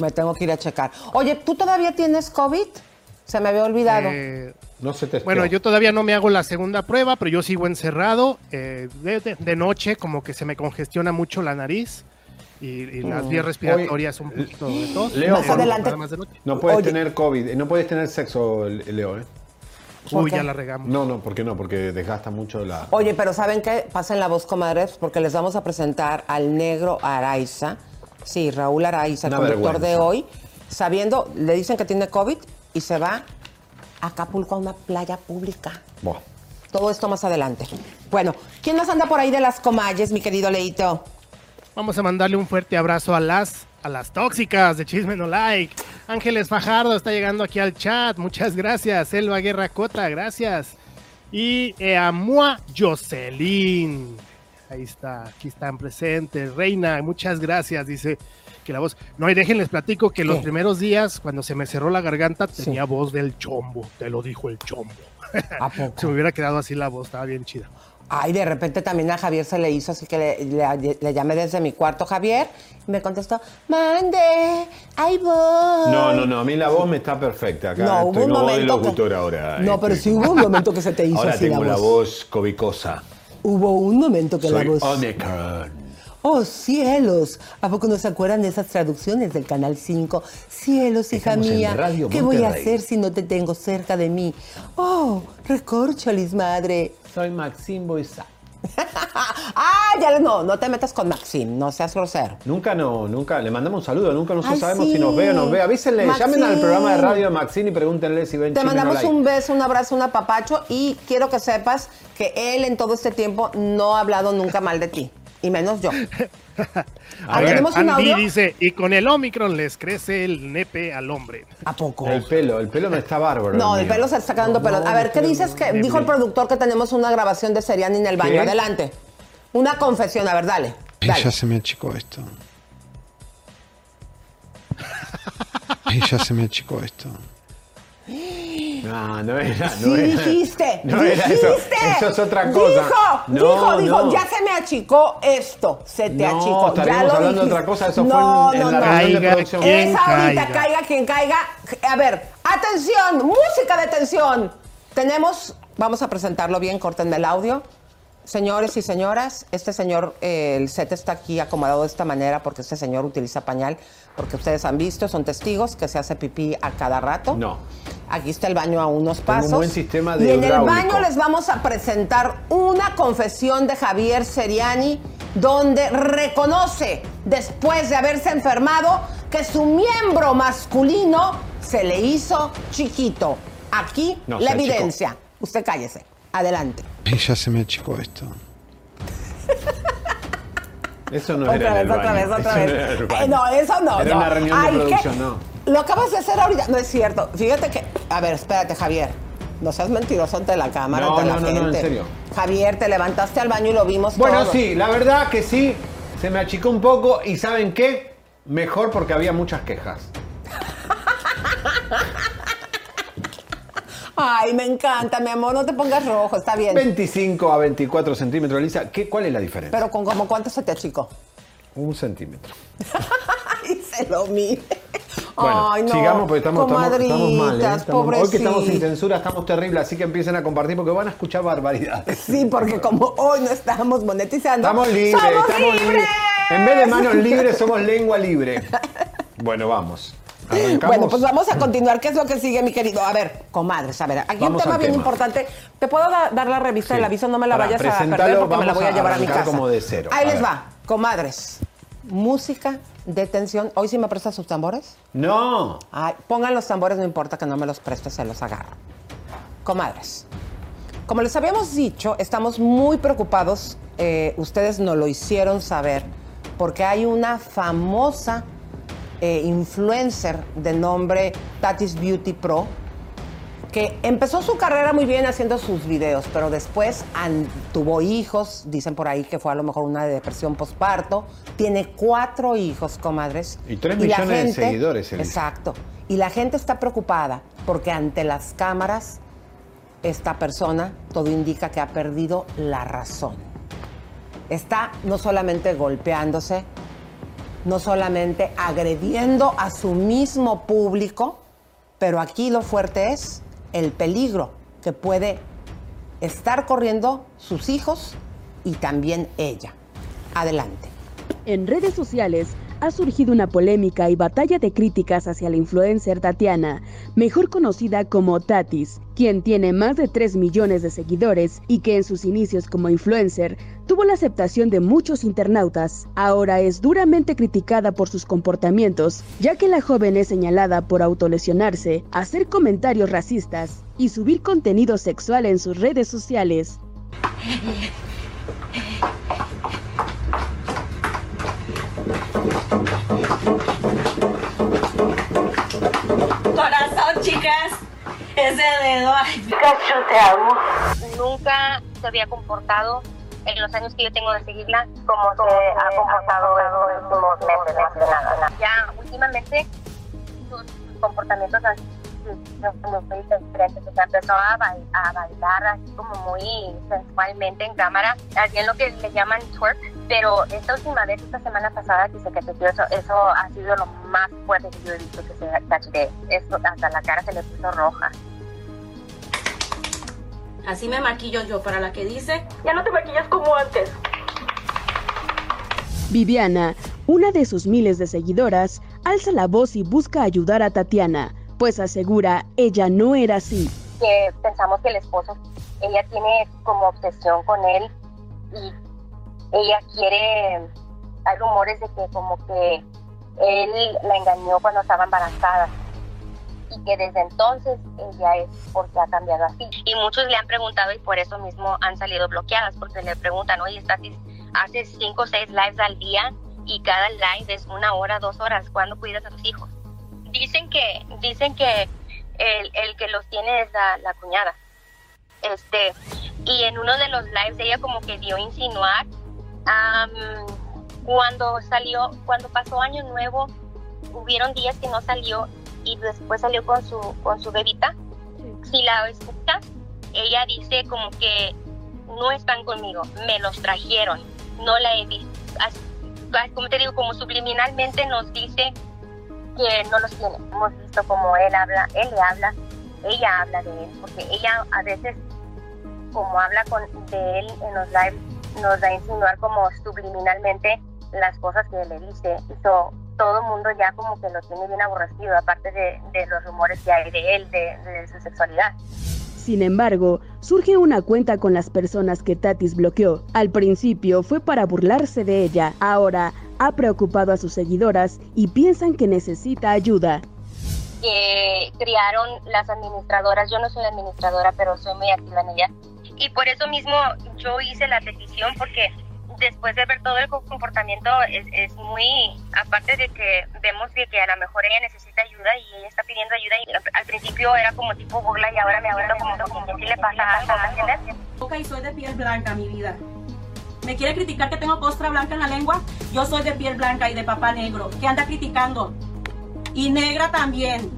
Me tengo que ir a checar. Oye, ¿tú todavía tienes COVID? Se me había olvidado. Eh, No se te bueno, yo todavía no me hago la segunda prueba, pero yo sigo encerrado. eh, de, de- de noche, como que se me congestiona mucho la nariz y, y las Mm. vías respiratorias, un poquito de tos. Leo, pero nada más de noche. No puedes Oye. tener COVID, no puedes tener sexo, Leo, ¿eh? Uy, ya la regamos. No, no, ¿por qué no? Porque desgasta mucho la... Oye, pero ¿saben qué? Pasen la voz, comadres, porque les vamos a presentar al negro Araiza. Sí, Raúl Araiza, Una conductor de hoy, sabiendo, le dicen que tiene COVID y se va a Acapulco a una playa pública. Buah. Todo esto más adelante. Bueno, ¿quién más anda por ahí de las comalles, mi querido Leito? Vamos a mandarle un fuerte abrazo a las a las tóxicas de Chisme No Like. Ángeles Fajardo está llegando aquí al chat. Muchas gracias. Elba Guerra Cota, gracias. Y eh, a Mua Jocelyn. Ahí está, aquí están presentes. Reina, muchas gracias. Dice que la voz. No, y déjenles platico que los primeros días, cuando se me cerró la garganta, tenía voz del chombo. Te lo dijo el chombo. ¿A poco? Se me hubiera quedado así la voz, estaba bien chida. Ay, de repente también a Javier se le hizo, así que le, le- le llamé desde mi cuarto, Javier, y me contestó, mande, ahí voy. No, no, no, a mí la voz me está perfecta. Acá No, hubo estoy un como de momento que- locutor ahora. No, eh, pero sí hubo un momento que se te hizo Ahora así tengo la voz. voz cobicosa. Hubo un momento que Soy la voz... Omicron. Oh, cielos. ¿A poco no se acuerdan de esas traducciones del Canal 5? Cielos, hija Estamos mía. ¿Qué voy a Monterrey. hacer si no te tengo cerca de mí? Oh, recorcholis, madre. Soy Maxim Boisa. Ah, ya no, no te metas con Maxim, no seas grosero. Nunca no, nunca, le mandamos un saludo, nunca nosotros Ay, sabemos sí. si nos ve o nos ve. Avísenle, Maxim. llamen al programa de radio de Maxine y pregúntenle si ven Te mandamos Like. un beso, un abrazo, un apapacho y quiero que sepas que él en todo este tiempo no ha hablado nunca mal de ti, y menos yo. A ver, ¿tenemos un Andy audio? dice, y con el Omicron les crece el nepe al hombre. ¿A poco? El pelo, el pelo no está bárbaro. No, el mío. pelo se está quedando No, pelo. no, A ver, ¿qué dices no. que dijo el productor que tenemos una grabación de Seriani en el baño? ¿Qué? Adelante. Una confesión, a ver, dale. Dale. ya se me achicó esto. Ya se me achicó esto. No, no era, Sí, no era. dijiste, No dijiste. era eso. Eso es otra cosa. Dijo, No, dijo, dijo, no. ya se me achicó esto, se te No, achicó. Ya lo hablando de otra cosa, eso no, fue en- en no, la de producción. quien Es ahorita, caiga. caiga quien caiga. A ver, atención, música de tensión. Tenemos, vamos a presentarlo bien, córtenme el audio. Señores y señoras, este señor, eh, el set está aquí acomodado de esta manera porque este señor utiliza pañal, porque ustedes han visto, son testigos que se hace pipí a cada rato. No. Aquí está el baño a unos Tengo un pasos. buen sistema de y en el baño les vamos a presentar una confesión de Javier Seriani donde reconoce, después de haberse enfermado, que su miembro masculino se le hizo chiquito. Aquí No, la evidencia. Usted cállese. Adelante. Y ya se me achicó esto. Eso no otra era en vez, el otra baño. vez, otra Eso vez. no. Eh, eso no. Era no. una reunión de producción, no. Lo acabas de hacer ahorita. No es cierto. Fíjate que. A ver, espérate, Javier. No seas mentiroso ante la cámara, No, ante la no, no, gente. no, en serio. Javier, te levantaste al baño y lo vimos Bueno, todo. sí, la verdad que sí, se me achicó un poco y ¿saben qué? Mejor porque había muchas quejas. Ay, me encanta, mi amor. No te pongas rojo, está bien. 25 a 24 centímetros, Lisa. ¿Qué, ¿Cuál es la diferencia? Pero con como cuánto se te achicó. Un centímetro. Ay, se lo mire. Bueno, Ay, no. sigamos porque estamos, estamos, estamos mal. ¿eh? Estamos- hoy que estamos sin censura, estamos terribles, así que empiecen a compartir porque van a escuchar barbaridades. Sí, porque como hoy no estamos monetizando. Estamos libres, ¡Somos estamos libres! libres. En vez de manos libres, somos lengua libre. Bueno, vamos. Arrancamos. Bueno, pues vamos a continuar. ¿Qué es lo que sigue, mi querido? A ver, comadres, a ver, aquí Vamos un tema bien tema. importante. ¿Te puedo da- dar la revista Sí. del aviso? No me la vayas a perder porque me la voy a a llevar a mi casa. como de cero. Ahí A les ver. va, comadres. Música de tensión. ¿Hoy sí me prestas sus tambores? No. Ay, pongan los tambores, no importa que no me los prestes, se los agarro. Comadres, como les habíamos dicho, estamos muy preocupados. eh, ustedes nos lo hicieron saber porque hay una famosa eh, influencer de nombre Tatis Beauty Pro que empezó su carrera muy bien haciendo sus videos, pero después tuvo hijos, dicen por ahí que fue a lo mejor una depresión posparto, tiene cuatro hijos, comadres. Y tres millones de seguidores, Elisa. Exacto. Y la gente está preocupada porque ante las cámaras esta persona, todo indica que ha perdido la razón. Está no solamente golpeándose, no solamente agrediendo a su mismo público, pero aquí lo fuerte es el peligro que puede estar corriendo sus hijos y también ella. Adelante. En redes sociales ha surgido una polémica y batalla de críticas hacia la influencer Tatiana, mejor conocida como Tatis, quien tiene más de 3 millones de seguidores y que en sus inicios como influencer tuvo la aceptación de muchos internautas. Ahora es duramente criticada por sus comportamientos, ya que la joven es señalada por autolesionarse, hacer comentarios racistas y subir contenido sexual en sus redes sociales. Corazón, chicas. Ese dedo. Ay, Pikachu, te amo. Nunca se había comportado en los años que yo tengo de seguirla como se ha comportado en los últimos meses, más que nada. Ya últimamente sus comportamientos han sido muy diferentes. O sea, empezó a, bail- a bailar así como muy sensualmente en cámara, haciendo lo que le llaman twerk. Pero esta última vez, esta semana pasada que se cacheteó, eso, eso ha sido lo más fuerte que yo he visto que se cachetee. Eso, hasta la cara se le puso roja. Así me maquillo yo para la que dice, ya no te maquillas como antes. Viviana, una de sus miles de seguidoras, alza la voz y busca ayudar a Tatiana, pues asegura ella no era así. que pensamos que el esposo, ella tiene como obsesión con él y ella quiere, hay rumores de que como que él la engañó cuando estaba embarazada y que desde entonces ella es porque ha cambiado así. Y muchos le han preguntado y por eso mismo han salido bloqueadas porque le preguntan, oye, estás, haces cinco o seis lives al día y cada live es una hora, dos horas, ¿cuándo cuidas a tus hijos? Dicen que, dicen que el, el que los tiene es la, la cuñada. Este, y en uno de los lives ella como que dio insinuar am, cuando salió, cuando pasó Año Nuevo, hubieron días que no salió y después salió con su, con su bebita. Si la escuchas, ella dice como que no están conmigo, me los trajeron, no la he visto. Como te digo, como subliminalmente nos dice que no los tiene. Hemos visto como él habla, él le habla, ella habla de él, porque ella a veces, como habla con, de él en los lives, nos da a insinuar como subliminalmente las cosas que le dice. Y so, todo el mundo ya como que lo tiene bien aborrecido, aparte de, de los rumores que hay de él, de, de su sexualidad. Sin embargo, surge una cuenta con las personas que Tatis bloqueó. Al principio fue para burlarse de ella, ahora ha preocupado a sus seguidoras y piensan que necesita ayuda. que criaron las administradoras. Yo no soy administradora, pero soy muy activa en ella. Y por eso mismo yo hice la petición porque después de ver todo el comportamiento es, es muy, aparte de que vemos de que a lo mejor ella necesita ayuda y ella está pidiendo ayuda y al- principio era como tipo burla y ahora me siento como, como que sí le pasa algo, ¿me? Ok, soy de piel blanca, mi vida. ¿Me quiere criticar que tengo costra blanca en la lengua? Yo soy de piel blanca y de papá negro. ¿Qué anda criticando? Y negra también.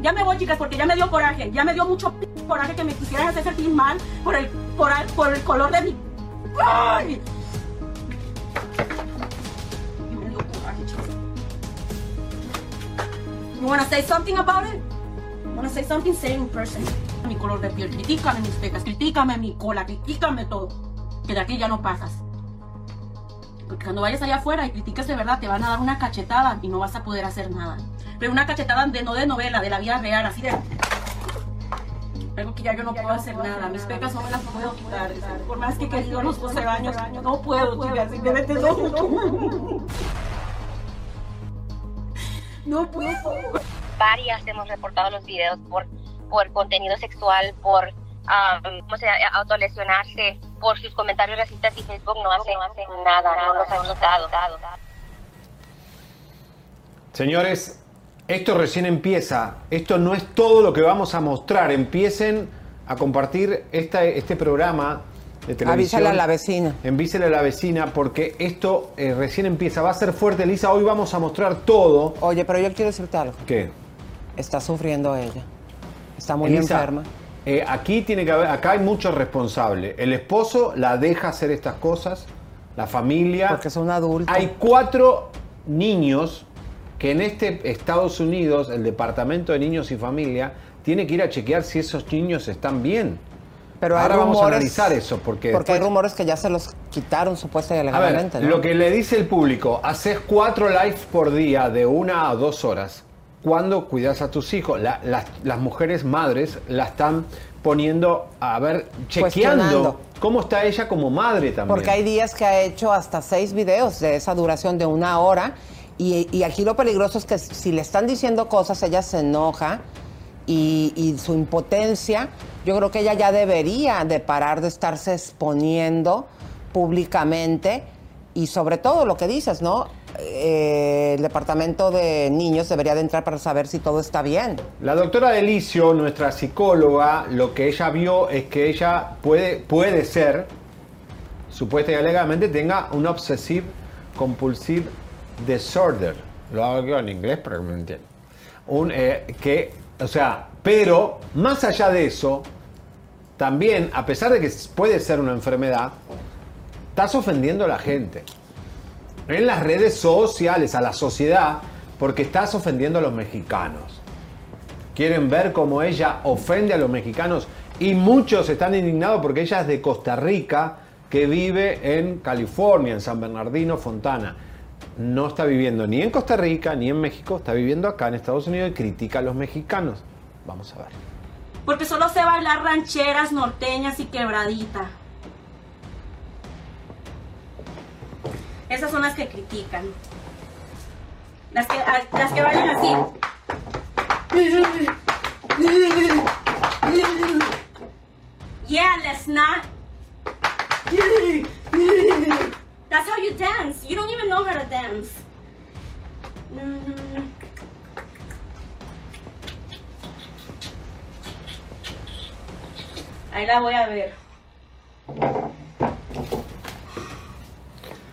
Ya me voy, chicas, porque ya me dio coraje. Ya me dio mucho p- coraje que me quisieran hacer sentir mal por el, por, por el color de mi... ¡Ay! You wanna say something about it? You wanna say something? Say in person. Mi color de piel, critícame mis pecas, critícame mi cola, critícame todo. Que de aquí ya no pasas. Porque cuando vayas allá afuera y critiques de verdad, te van a dar una cachetada y no vas a poder hacer nada. Pero una cachetada de no de novela, de la vida real, así de. Algo que ya yo no puedo hacer nada. Mis pecas no me las puedo quitar. Por más que he querido los 12 años, no puedo, chicas. Simplemente no. No puedo. varias hemos reportado los videos por, por contenido sexual, por ah, ¿cómo se autolesionarse, por sus comentarios racistas y Facebook no hace, no hace nada, no los ha quitado. Señores, esto recién empieza. Esto no es todo lo que vamos a mostrar. Empiecen a compartir esta- este programa de televisión. Avísale a la vecina. Envísele a la vecina porque esto eh, recién empieza. Va a ser fuerte, Elisa. Hoy vamos a mostrar todo. Oye, pero yo quiero decirte algo. ¿Qué? Está sufriendo ella. Está muy Elisa, enferma. eh, aquí tiene que haber, acá hay muchos responsables. El esposo la deja hacer estas cosas, la familia. Porque son adultos. Hay cuatro niños que en este Estados Unidos, el Departamento de Niños y Familia, tiene que ir a chequear si esos niños están bien. Pero Ahora vamos a analizar eso, porque, Porque hay rumores que ya se los quitaron supuesta y a ver, ¿no? lo que le dice el público, haces cuatro lives por día de una a dos horas. Cuando cuidas a tus hijos, La- las, las mujeres madres la están poniendo a ver, chequeando cómo está ella como madre también. Porque hay días que ha hecho hasta seis videos de esa duración de una hora. Y, aquí lo peligroso es que si le están diciendo cosas, ella se enoja. Y, su impotencia, yo creo que ella ya debería de parar de estarse exponiendo públicamente. Y sobre todo lo que dices, ¿no? Eh, el departamento de niños debería de entrar para saber si todo está bien. La doctora Delicio, nuestra psicóloga, lo que ella vio es que ella puede, puede ser, supuesta y alegadamente, tenga un obsessive compulsive disorder. Lo hago en inglés para que me entiendan. Un, eh, que, o sea, pero más allá de eso, también, a pesar de que puede ser una enfermedad, estás ofendiendo a la gente. En las redes sociales, a la sociedad, porque estás ofendiendo a los mexicanos. Quieren ver cómo ella ofende a los mexicanos y muchos están indignados porque ella es de Costa Rica que vive en California, en San Bernardino, Fontana. No está viviendo ni en Costa Rica ni en México, está viviendo acá en Estados Unidos y critica a los mexicanos. Vamos a ver. Porque solo sé bailar rancheras, norteñas y quebradita. Esas son las que critican. Las que, a- las que bailan así. Yeah, let's not. That's how you dance. You don't even know how to dance. Mhm. Ahí la voy a ver.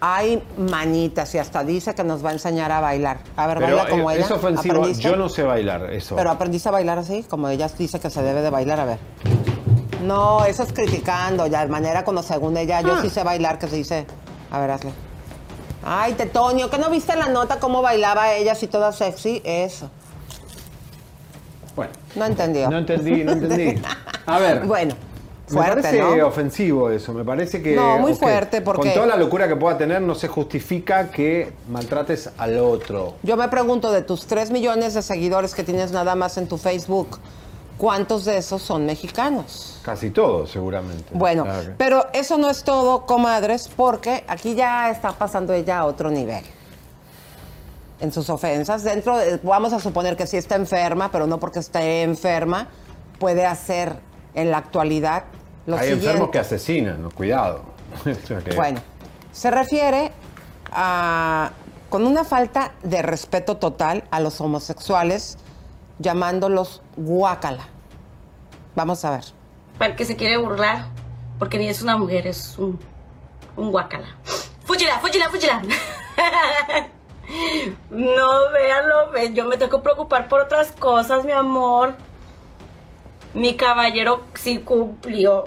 Hay manitas y hasta dice que nos va a enseñar a bailar. A ver, Pero baila como eh, ella. es ofensivo. ¿Aprendiste? Yo no sé bailar eso. Pero aprendiste a bailar así, como ella dice que se debe de bailar, a ver. No, eso es criticando, ya de manera como según ella, yo Ah. sí sé bailar, que se dice. A ver, hazle. Ay, Tetonio, ¿que no viste la nota cómo bailaba ella así toda sexy? Eso. Bueno. No entendió. No entendí, no entendí. A ver. Bueno, Me fuerte, parece ¿no? ofensivo eso, me parece que... No, muy ok, fuerte, porque- Con toda la locura que pueda tener, no se justifica que maltrates al otro. Yo me pregunto, de tus 3 millones de seguidores que tienes nada más en tu Facebook, ¿cuántos de esos son mexicanos? Casi todo, seguramente. Bueno, Claro que- pero eso no es todo, comadres, porque aquí ya está pasando ella a otro nivel. En sus ofensas, dentro, de- vamos a suponer que sí está enferma, pero no porque esté enferma, puede hacer en la actualidad lo Hay siguiente. enfermos que asesinan, no, cuidado. Bueno, se refiere a con una falta de respeto total a los homosexuales, llamándolos guácala. Vamos a ver. Para el que se quiere burlar, porque ni es una mujer, es un, un guacala. ¡Fúchila, fúchila, fúchila! no, véanlo, ve, yo me tengo que preocupar por otras cosas, mi amor. Mi caballero sí cumplió.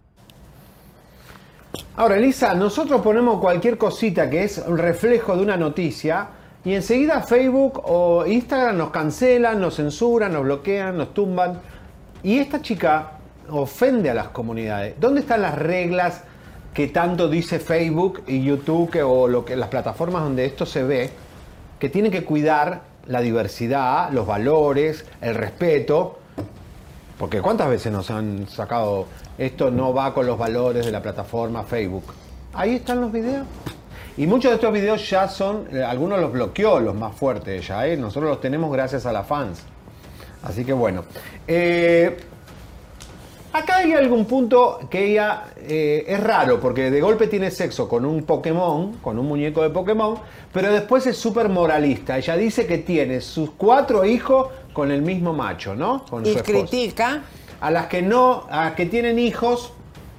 Ahora, Elisa, nosotros ponemos cualquier cosita que es un reflejo de una noticia y enseguida Facebook o Instagram nos cancelan, nos censuran, nos bloquean, nos tumban. Y esta chica ofende a las comunidades. ¿Dónde están las reglas que tanto dice Facebook y YouTube o lo que, las plataformas donde esto se ve? Que tienen que cuidar la diversidad, los valores, el respeto. Porque ¿cuántas veces nos han sacado esto no va con los valores de la plataforma Facebook? Ahí están los videos. Y muchos de estos videos ya son, eh, algunos los bloqueó, los más fuertes ya, ¿eh? nosotros los tenemos gracias a las fans. Así que bueno. Eh, acá hay algún punto que ella eh, es raro, porque de golpe tiene sexo con un Pokémon, con un muñeco de Pokémon, pero después es súper moralista. Ella dice que tiene sus cuatro hijos con el mismo macho, ¿no? Con Y su critica A las que no, a las que tienen hijos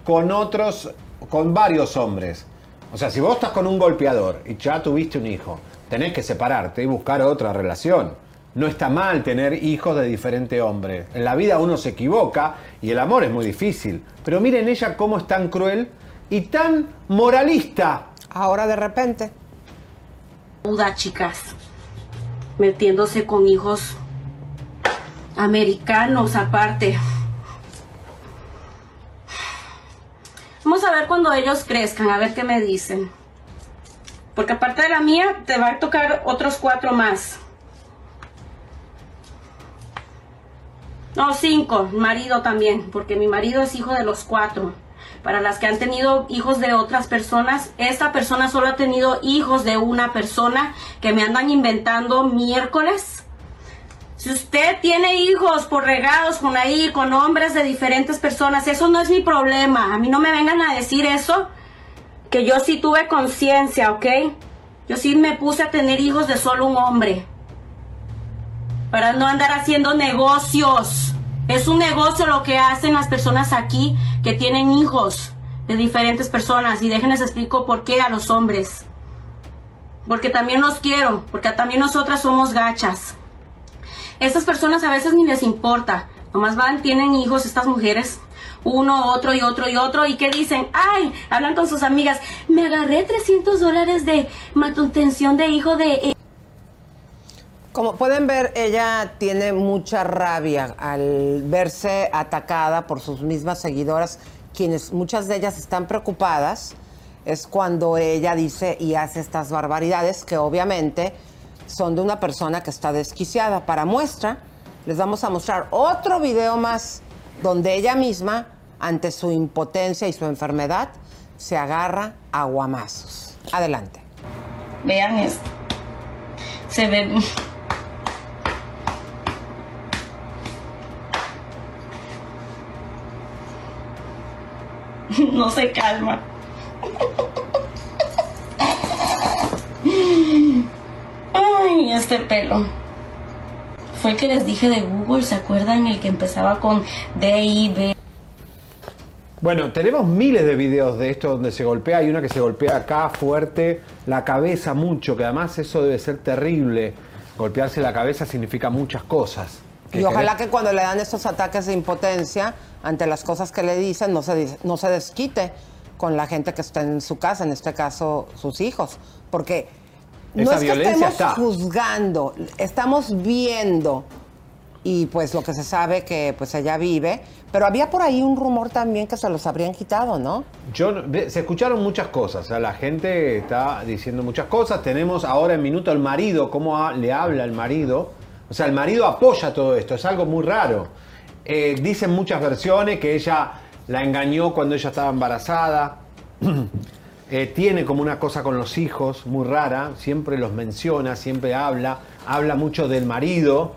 con otros, con varios hombres. O sea, si vos estás con un golpeador y ya tuviste un hijo, tenés que separarte y buscar otra relación. No está mal tener hijos de diferente hombre. En la vida uno se equivoca y el amor es muy difícil. Pero miren ella cómo es tan cruel y tan moralista. Ahora de repente. Duda, chicas. Metiéndose con hijos americanos aparte. Vamos a ver cuando ellos crezcan, a ver qué me dicen. Porque aparte de la mía, te va a tocar otros cuatro más. No, cinco. Marido también, porque mi marido es hijo de los cuatro. Para las que han tenido hijos de otras personas, esta persona solo ha tenido hijos de una persona que me andan inventando miércoles. Si usted tiene hijos por regados con ahí, con hombres de diferentes personas, eso no es mi problema. A mí no me vengan a decir eso, que yo sí tuve conciencia, ¿ok? Yo sí me puse a tener hijos de solo un hombre. Para no andar haciendo negocios. Es un negocio lo que hacen las personas aquí que tienen hijos de diferentes personas. Y déjenles explico por qué a los hombres. Porque también los quiero, porque también nosotras somos gachas. Estas personas a veces ni les importa. Nomás van, tienen hijos estas mujeres. Uno, otro y otro y otro. ¿Y qué dicen? Ay, hablan con sus amigas. Me agarré 300 dólares de manutención de hijo de... Como pueden ver, ella tiene mucha rabia al verse atacada por sus mismas seguidoras, quienes muchas de ellas están preocupadas es cuando ella dice y hace estas barbaridades que obviamente son de una persona que está desquiciada. Para muestra, les vamos a mostrar otro video más donde ella misma, ante su impotencia y su enfermedad, se agarra a guamazos. Adelante. Vean esto. Se ve. No se calma. Ay, este pelo. Fue el que les dije de Google, ¿se acuerdan? El que empezaba con D, I, B. Bueno, tenemos miles de videos de esto donde se golpea. Hay una que se golpea acá fuerte, la cabeza mucho, que además eso debe ser terrible. Golpearse la cabeza significa muchas cosas. Y ojalá que cuando le dan estos ataques de impotencia ante las cosas que le dicen, no se, no se desquite con la gente que está en su casa, en este caso sus hijos. Porque no Esa es que estemos está. juzgando, estamos viendo y pues lo que se sabe que pues ella vive, pero había por ahí un rumor también que se los habrían quitado, ¿no? Yo, no- se escucharon muchas cosas, o sea, la gente está diciendo muchas cosas. Tenemos ahora en minuto al marido, cómo le habla el marido. O sea, el marido apoya todo esto, es algo muy raro. Eh, dicen muchas versiones que ella la engañó cuando ella estaba embarazada. Eh, tiene como una cosa con los hijos muy rara, siempre los menciona, siempre habla, habla mucho del marido,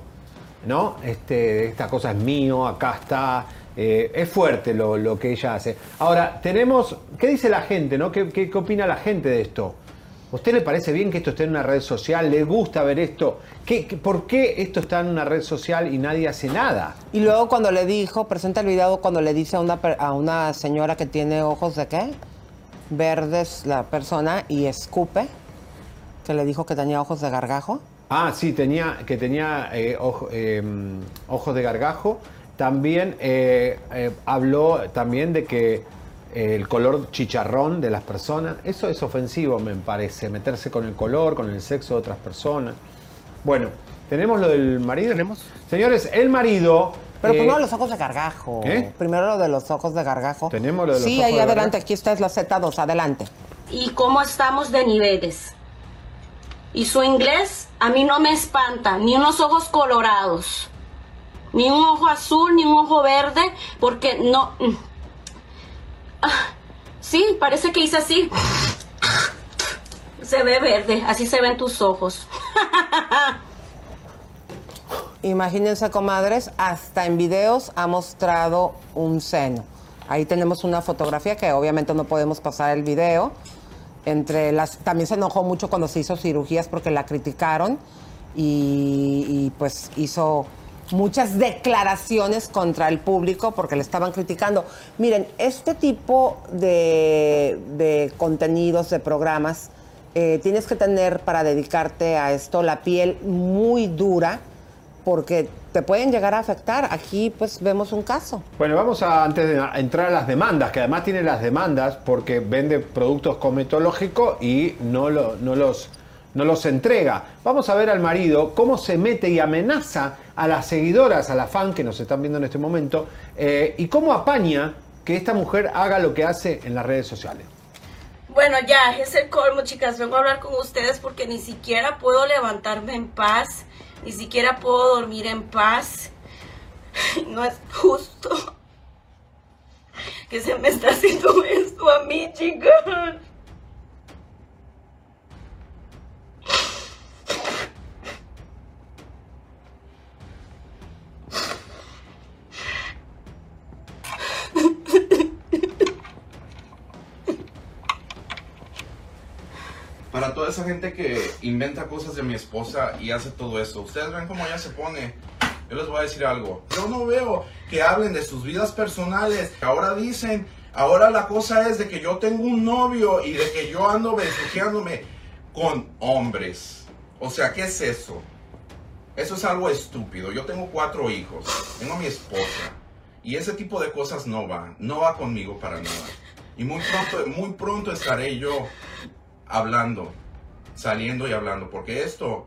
¿no? Este, esta cosa es mío, acá está. eh, es fuerte lo, lo que ella hace. Ahora, tenemos. ¿Qué dice la gente, no? ¿Qué, qué, opina la gente de esto? ¿A usted le parece bien que esto esté en una red social? ¿Le gusta ver esto? ¿Qué, por qué esto está en una red social y nadie hace nada? Y luego cuando le dijo, presenta el video cuando le dice a una, a una señora que tiene ojos de qué? Verdes la persona y escupe, que le dijo que tenía ojos de gargajo. Ah, sí, tenía, que tenía eh, ojo- eh, ojos de gargajo. También eh, eh, habló también de que eh, el color chicharrón de las personas, eso es ofensivo, me parece, meterse con el color, con el sexo de otras personas. Bueno, ¿tenemos lo del marido? ¿Tenemos? Señores, el marido... Pero eh, primero los ojos de gargajo. ¿Eh? Primero lo de los ojos de gargajo. Tenemos lo de los Sí, ojos ahí de adelante, gargajo. aquí está es la Z2, adelante. y cómo estamos de niveles. Y su inglés a mí no me espanta, ni unos ojos colorados, ni un ojo azul, ni un ojo verde, porque no... mm. Ah, Sí, parece que hice así. Se ve verde, así se ven tus ojos. Imagínense, comadres, hasta en videos ha mostrado un seno. Ahí tenemos una fotografía que obviamente no podemos pasar el video. Entre las, también se enojó mucho cuando se hizo cirugías porque la criticaron y, pues hizo muchas declaraciones contra el público porque le estaban criticando. Miren, este tipo de, de contenidos, de programas, eh, tienes que tener para dedicarte a esto la piel muy dura porque te pueden llegar a afectar. Aquí pues vemos un caso. Bueno, vamos a antes de entrar a las demandas, que además tiene las demandas porque vende productos cosmetológicos y no, lo- no los, no los entrega. Vamos a ver al marido cómo se mete y amenaza a las seguidoras, a la fan que nos están viendo en este momento, eh, y cómo apaña que esta mujer haga lo que hace en las redes sociales. Bueno, ya, es el colmo, chicas. Vengo a hablar con ustedes porque ni siquiera puedo levantarme en paz, ni siquiera puedo dormir en paz. No es justo que se me está haciendo esto a mí, chicas. Esa gente que inventa cosas de mi esposa y hace todo eso, ustedes ven cómo ella se pone. Yo les voy a decir algo. Yo no veo que hablen de sus vidas personales. Ahora dicen, ahora la cosa es de que yo tengo un novio y de que yo ando besuqueándome con hombres. O sea, ¿qué es eso? Eso es algo estúpido. Yo tengo cuatro hijos. Tengo a mi esposa. Y ese tipo de cosas no va. No va conmigo para nada. Y muy pronto, muy pronto estaré yo hablando, saliendo y hablando, porque esto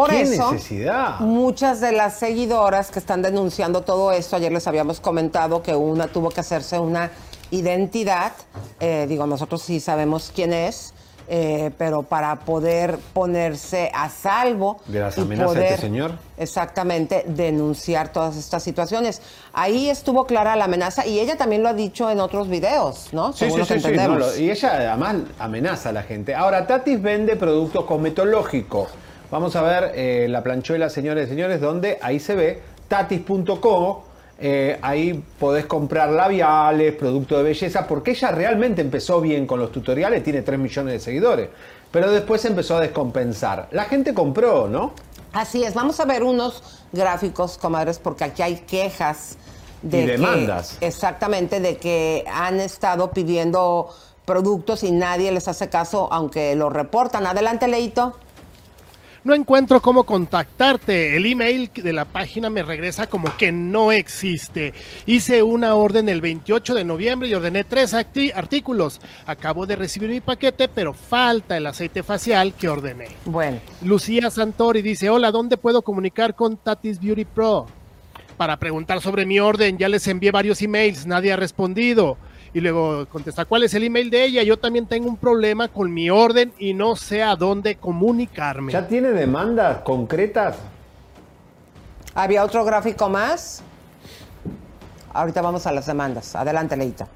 Por ¿Qué eso, necesidad? muchas de las seguidoras que están denunciando todo esto, ayer les habíamos comentado que una tuvo que hacerse una identidad, eh, digo, nosotros sí sabemos quién es, eh, pero para poder ponerse a salvo De las amenazas de poder, este señor. Exactamente, denunciar todas estas situaciones. Ahí estuvo clara la amenaza y ella también lo ha dicho en otros videos, ¿no? Sí, Según sí, sí, sí, no, y ella además amenaza a la gente. Ahora, Tatis vende productos cosmetológicos. Vamos a ver eh, la planchuela, señores y señores, donde ahí se ve tatis.com. eh, ahí podés comprar labiales, productos de belleza, porque ella realmente empezó bien con los tutoriales, tiene 3 millones de seguidores. Pero después empezó a descompensar. La gente compró, ¿no? Así es, vamos a ver unos gráficos, comadres, porque aquí hay quejas de Y que- demandas. exactamente, de que han estado pidiendo productos y nadie les hace caso, aunque lo reportan. Adelante, Leito. No encuentro cómo contactarte. El email de la página me regresa como que no existe. Hice una orden el 28 de noviembre y ordené tres artículos. Acabo de recibir mi paquete, pero falta el aceite facial que ordené. Bueno. Lucía Santori dice, hola, ¿dónde puedo comunicar con Tatis Beauty Pro? Para preguntar sobre mi orden, ya les envié varios emails, nadie ha respondido. Y luego contesta, ¿cuál es el email de ella? Yo también tengo un problema con mi orden y no sé a dónde comunicarme. ¿Ya tiene demandas concretas? ¿Había otro gráfico más? Ahorita vamos a las demandas. Adelante, Leito.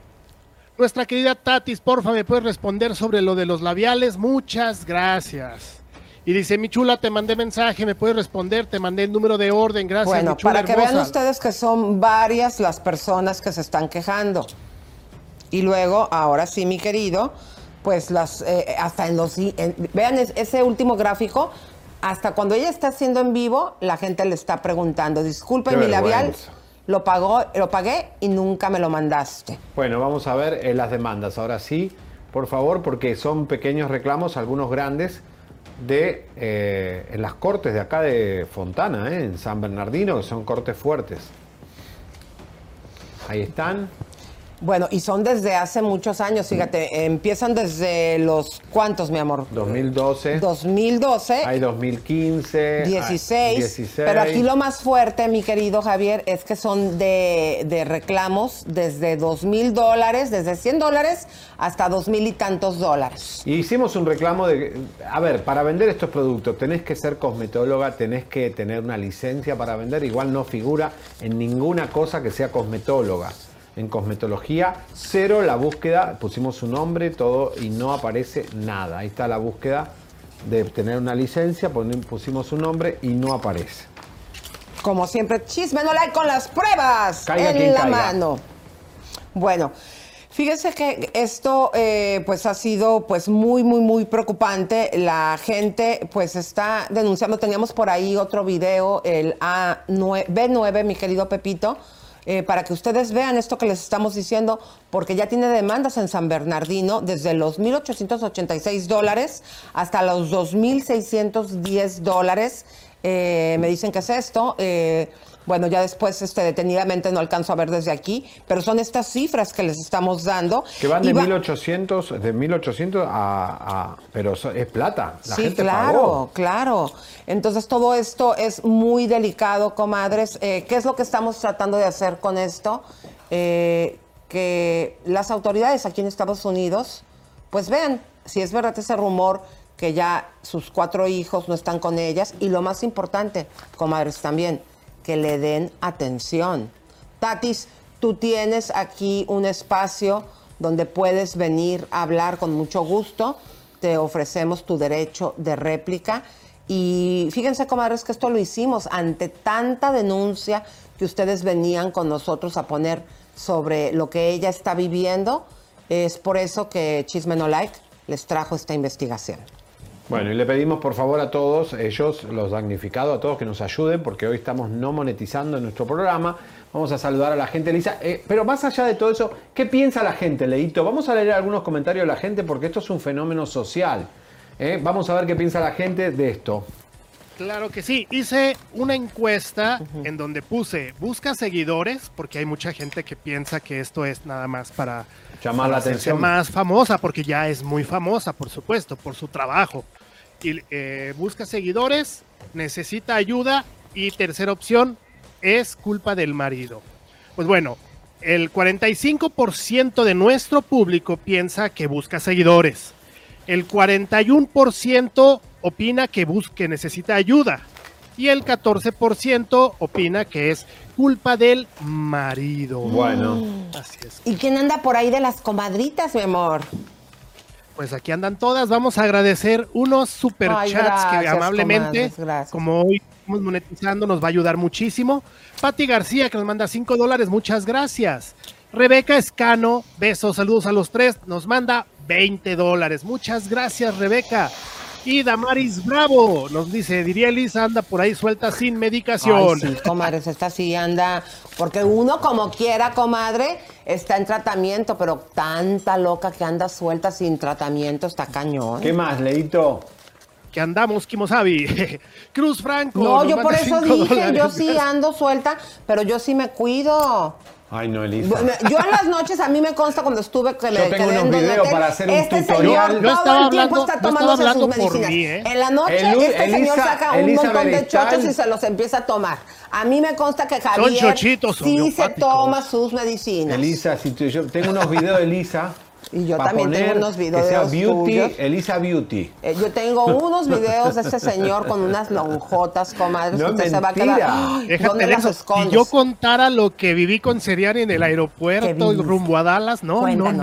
Nuestra querida Tatis, porfa, ¿me puedes responder sobre lo de los labiales? Muchas gracias. Y dice, mi chula, te mandé mensaje, ¿me puedes responder? Te mandé el número de orden, gracias, Bueno, mi chula para que hermosa. vean ustedes que son varias las personas que se están quejando. Y luego, ahora sí, mi querido, pues las, eh, hasta en los, en- vean es- ese último gráfico, hasta cuando ella está haciendo en vivo, la gente le está preguntando, disculpe Qué mi labial, lo pagó, lo pagué y nunca me lo mandaste. Bueno, vamos a ver eh, las demandas. Ahora sí, por favor, porque son pequeños reclamos, algunos grandes, de eh, en las cortes de acá de Fontana, en San Bernardino, que son cortes fuertes. Ahí están. Bueno, y son desde hace muchos años, fíjate, empiezan desde los, ¿cuántos, mi amor? 2012. 2012. Hay 2015. hay 16, 16. Pero aquí lo más fuerte, mi querido Javier, es que son de, de reclamos desde dos mil dólares, desde 100 dólares hasta dos mil y tantos dólares. Y hicimos un reclamo de, a ver, para vender estos productos tenés que ser cosmetóloga, tenés que tener una licencia para vender, igual no figura en ninguna cosa que sea cosmetóloga. En cosmetología, cero la búsqueda, pusimos su nombre, todo y no aparece nada. Ahí está la búsqueda de tener una licencia, pusimos su nombre y no aparece. Como siempre, chisme no like con las pruebas Caiga en la caiga. mano. Bueno, fíjese que esto eh, pues ha sido pues muy, muy, muy preocupante. La gente pues está denunciando. Teníamos por ahí otro video, el A9, B9, mi querido Pepito. Eh, para que ustedes vean esto que les estamos diciendo, porque ya tiene demandas en San Bernardino desde los 1.886 dólares hasta los 2.610 dólares. Eh, me dicen que es esto. eh, bueno, ya después este, detenidamente no alcanzo a ver desde aquí, pero son estas cifras que les estamos dando. Que van de va- 1800, de 1800 a, a- pero es plata. La sí, gente claro, pagó. claro. Entonces todo esto es muy delicado, comadres. Eh, ¿Qué es lo que estamos tratando de hacer con esto? Eh, que las autoridades aquí en Estados Unidos, pues vean si es verdad ese rumor que ya sus cuatro hijos no están con ellas y lo más importante, comadres también, que le den atención. Tatis, tú tienes aquí un espacio donde puedes venir a hablar con mucho gusto. Te ofrecemos tu derecho de réplica. Y fíjense, comadres, que esto lo hicimos ante tanta denuncia que ustedes venían con nosotros a poner sobre lo que ella está viviendo. Es por eso que Chisme No Like les trajo esta investigación. Bueno, y le pedimos por favor a todos, ellos, los damnificados, a todos que nos ayuden, porque hoy estamos no monetizando nuestro programa. Vamos a saludar a la gente, Elisa. Eh, pero más allá de todo eso, ¿qué piensa la gente, Leito? Vamos a leer algunos comentarios de la gente porque esto es un fenómeno social. ¿eh? Vamos a ver qué piensa la gente de esto. Claro que sí. Hice una encuesta en donde puse busca seguidores, porque hay mucha gente que piensa que esto es nada más para Llamar la atención. más famosa, porque ya es muy famosa, por supuesto, por su trabajo. Y eh, busca seguidores, necesita ayuda y tercera opción es culpa del marido. Pues bueno, el 45% de nuestro público piensa que busca seguidores. El 41% opina que, bus- que necesita ayuda. Y el 14% opina que es culpa del marido. Bueno. Así es. ¿Y quién anda por ahí de las comadritas, mi amor? Pues aquí andan todas. Vamos a agradecer unos Ay, superchats que gracias, amablemente, comadres, gracias. como hoy estamos monetizando, nos va a ayudar muchísimo. Pati García, que nos manda 5 dólares, muchas gracias. Rebeca Escano, besos, saludos a los tres, nos manda 20 dólares. Muchas gracias, Rebeca. Y Damaris Bravo nos dice, diría Elisa, anda por ahí suelta sin medicación. Ay, sí, comadres, esta sí anda. Porque uno, como quiera, comadre, está en tratamiento, pero tanta loca que anda suelta sin tratamiento está cañón. ¿Qué más, Leito? Que andamos, Kimosabi. Cruz Franco. No, yo por eso dije, yo sí ando suelta, pero yo sí me cuido. Ay, no, Elisa. Yo en las noches, a mí me consta cuando estuve que Yo le tengo quedé unos videos para hacer un este tutorial. Señor Yo todo estaba el tiempo hablando- está yo estaba tomándose sus medicinas. mí, ¿eh? En la noche, El- este señor Elisa- saca un montón de chochos y se los empieza a tomar. A mí me consta que Javier chochitos sí se toma sus medicinas. Elisa, si tú- yo tengo unos videos de Elisa. Y yo también tengo poner unos Que sea videos Beauty, tuyos. Elisa Beauty. Eh, yo tengo unos videos de ese señor con unas lonjotas, comadres, No usted se va a quedar. ¡Ay! Déjate ¿Dónde de las escondes? Si yo contara lo que viví con Seriani en el aeropuerto ¿Qué viviste? rumbo a Dallas, no, no, Cuéntanos,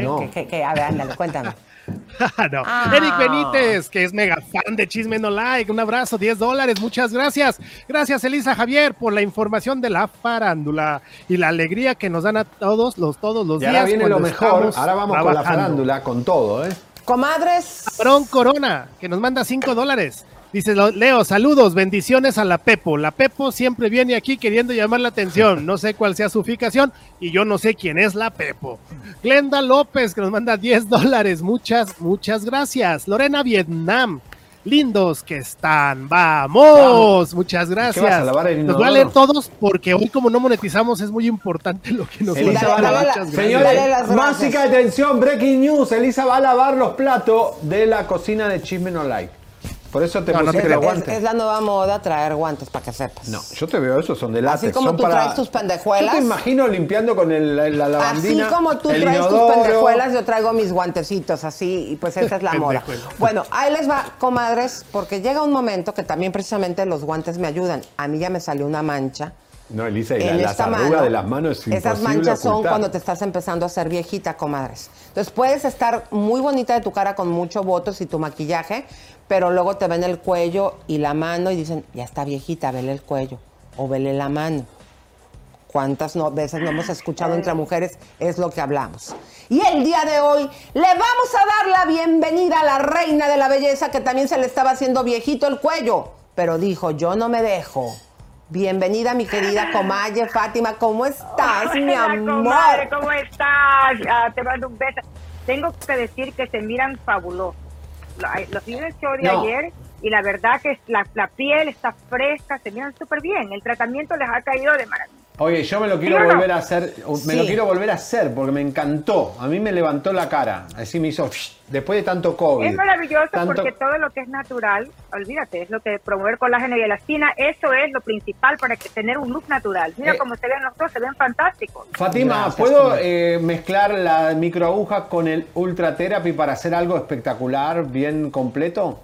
no. No. que- que- a ver, ándale, cuéntame. no. Ah. Eric Benítez, que es mega fan de Chisme No Like. Un abrazo, 10 dólares. Muchas gracias. Gracias, Elisa Javier, por la información de la farándula y la alegría que nos dan a todos los, todos los Y días. ahora viene lo mejor. Ahora vamos con la trabajando. farándula, con todo, ¿eh? Comadres. Aarón Corona, que nos manda 5 dólares. Dice, lo- Leo, saludos, bendiciones a la Pepo. La Pepo siempre viene aquí queriendo llamar la atención. No sé cuál sea su ubicación y yo no sé quién es la Pepo. Glenda López, que nos manda 10 dólares. Muchas, muchas gracias. Lorena Vietnam. Lindos que están. Vamos. Muchas ¿Qué vas a gracias. lavar el Los voy a leer todos porque hoy como no monetizamos es muy importante lo que nos Elisa mandan. va a lavar- Muchas gracias. Dale Señores, las gracias. música de atención, breaking news. Elisa va a lavar los platos de la cocina de Chisme No Like. Por eso te No, no te creo. Es, guantes. es la nueva moda traer guantes, para que sepas. No, yo te veo eso, son de látex. Así como son tú para- traes tus pendejuelas. Yo te imagino limpiando con el- la, la Así lavandina. como tú traes inodoro. tus pendejuelas, yo traigo mis guantecitos, así, y pues esa es la moda. Bueno, ahí les va, comadres, porque llega un momento que también precisamente los guantes me ayudan. A mí ya me salió una mancha. No, Elisa, y la- las esta arrugas mano. de las manos es Esas manchas son cuando te estás empezando a hacer viejita, comadres. Entonces puedes estar muy bonita de tu cara con mucho botox y tu maquillaje, pero luego te ven el cuello y la mano y dicen, ya está viejita, vele el cuello o vele la mano. ¿Cuántas no- veces no hemos escuchado entre mujeres? Es lo que hablamos. Y el día de hoy le vamos a dar la bienvenida a la reina de la belleza que también se le estaba haciendo viejito el cuello, pero dijo, yo no me dejo. Bienvenida, mi querida Comaye Fátima, ¿cómo estás, mi amor? comadre, ¿cómo estás? Ah, te mando un beso. Tengo que decir que se miran fabulosos. Los vi en el show de No. ayer y la verdad que la, la piel está fresca, se miran súper bien. El tratamiento les ha caído de maravilla. Oye, yo me lo quiero ¿Sí o no? volver a hacer, me lo quiero volver a hacer porque me encantó. A mí me levantó la cara, así me hizo después de tanto COVID. Es maravilloso Tanto- porque todo lo que es natural, olvídate, es lo que promover colágeno y elastina, eso es lo principal para que tener un look natural. Mira Eh. cómo se ven los dos, se ven fantásticos. Fátima, Gracias, ¿puedo eh, mezclar la microaguja con el Ultra Therapy para hacer algo espectacular, bien completo?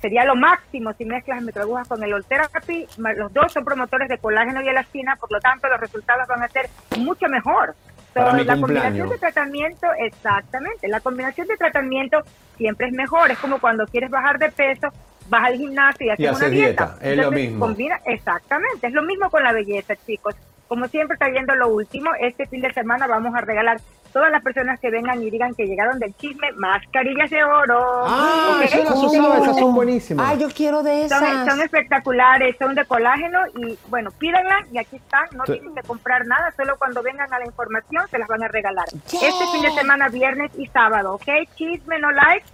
Sería lo máximo si mezclas el microagujas con el Oltherapy. Los dos son promotores de colágeno y elastina, por lo tanto los resultados van a ser mucho mejor. Para So, mi la cumpleaños. combinación de tratamiento, exactamente, la combinación de tratamiento siempre es mejor. Es como cuando quieres bajar de peso, vas al gimnasio y haces haces una dieta. dieta, es lo mismo. Combina, exactamente, es lo mismo con la belleza, chicos. Como siempre trayendo lo último, este fin de semana vamos a regalar todas las personas que vengan y digan que llegaron del chisme, mascarillas de oro. Ah, ¿ok? yo las usaba, esas son buenísimas. Ah, yo quiero de Son, esas. son espectaculares, son de colágeno y bueno, pídanlas y aquí están, no Sí. tienen que comprar nada, solo cuando vengan a la información se las van a regalar. Yeah. Este fin de semana, viernes y sábado, ¿ok? Chisme no like,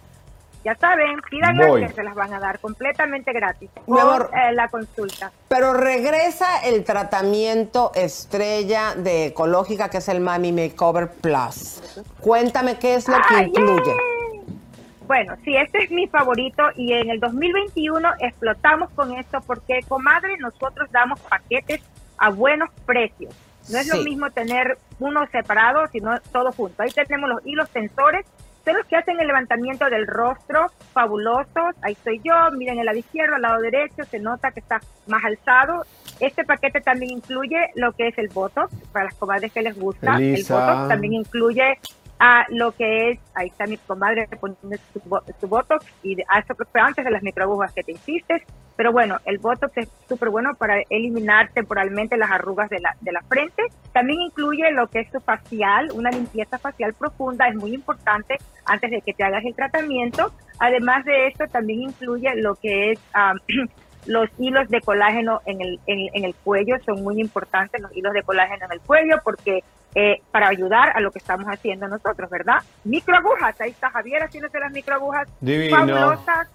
ya saben, pídanlas Voy. que se las van a dar completamente gratis. Amor. eh, la consulta. Pero regresa el tratamiento estrella de ecológica que es el Mami Makeover Plus. Cuéntame qué es lo que Ah, incluye. Bueno, sí, este es mi favorito y en el 2021 explotamos con esto porque, comadre, nosotros damos paquetes a buenos precios. No es Sí. lo mismo tener uno separado, sino todo junto. Ahí tenemos los hilos tensores, los que hacen el levantamiento del rostro, fabulosos. Ahí estoy yo, miren el lado izquierdo, al lado derecho, se nota que está más alzado. Este paquete también incluye lo que es el Botox, para las comadres que les gusta. Elisa. El Botox también incluye a lo que es, ahí está mi comadre poniendo su, su Botox, y a eso antes de las microagujas que te hiciste, pero bueno, el Botox es súper bueno para eliminar temporalmente las arrugas de la, de la frente. También incluye lo que es su facial, una limpieza facial profunda, es muy importante antes de que te hagas el tratamiento. Además de esto, también incluye lo que es... ah, los hilos de colágeno en el, en, en el cuello son muy importantes, los hilos de colágeno en el cuello, porque eh, para ayudar a lo que estamos haciendo nosotros, ¿verdad? Microagujas, ahí está Javier haciéndose las microagujas Divino. fabulosas,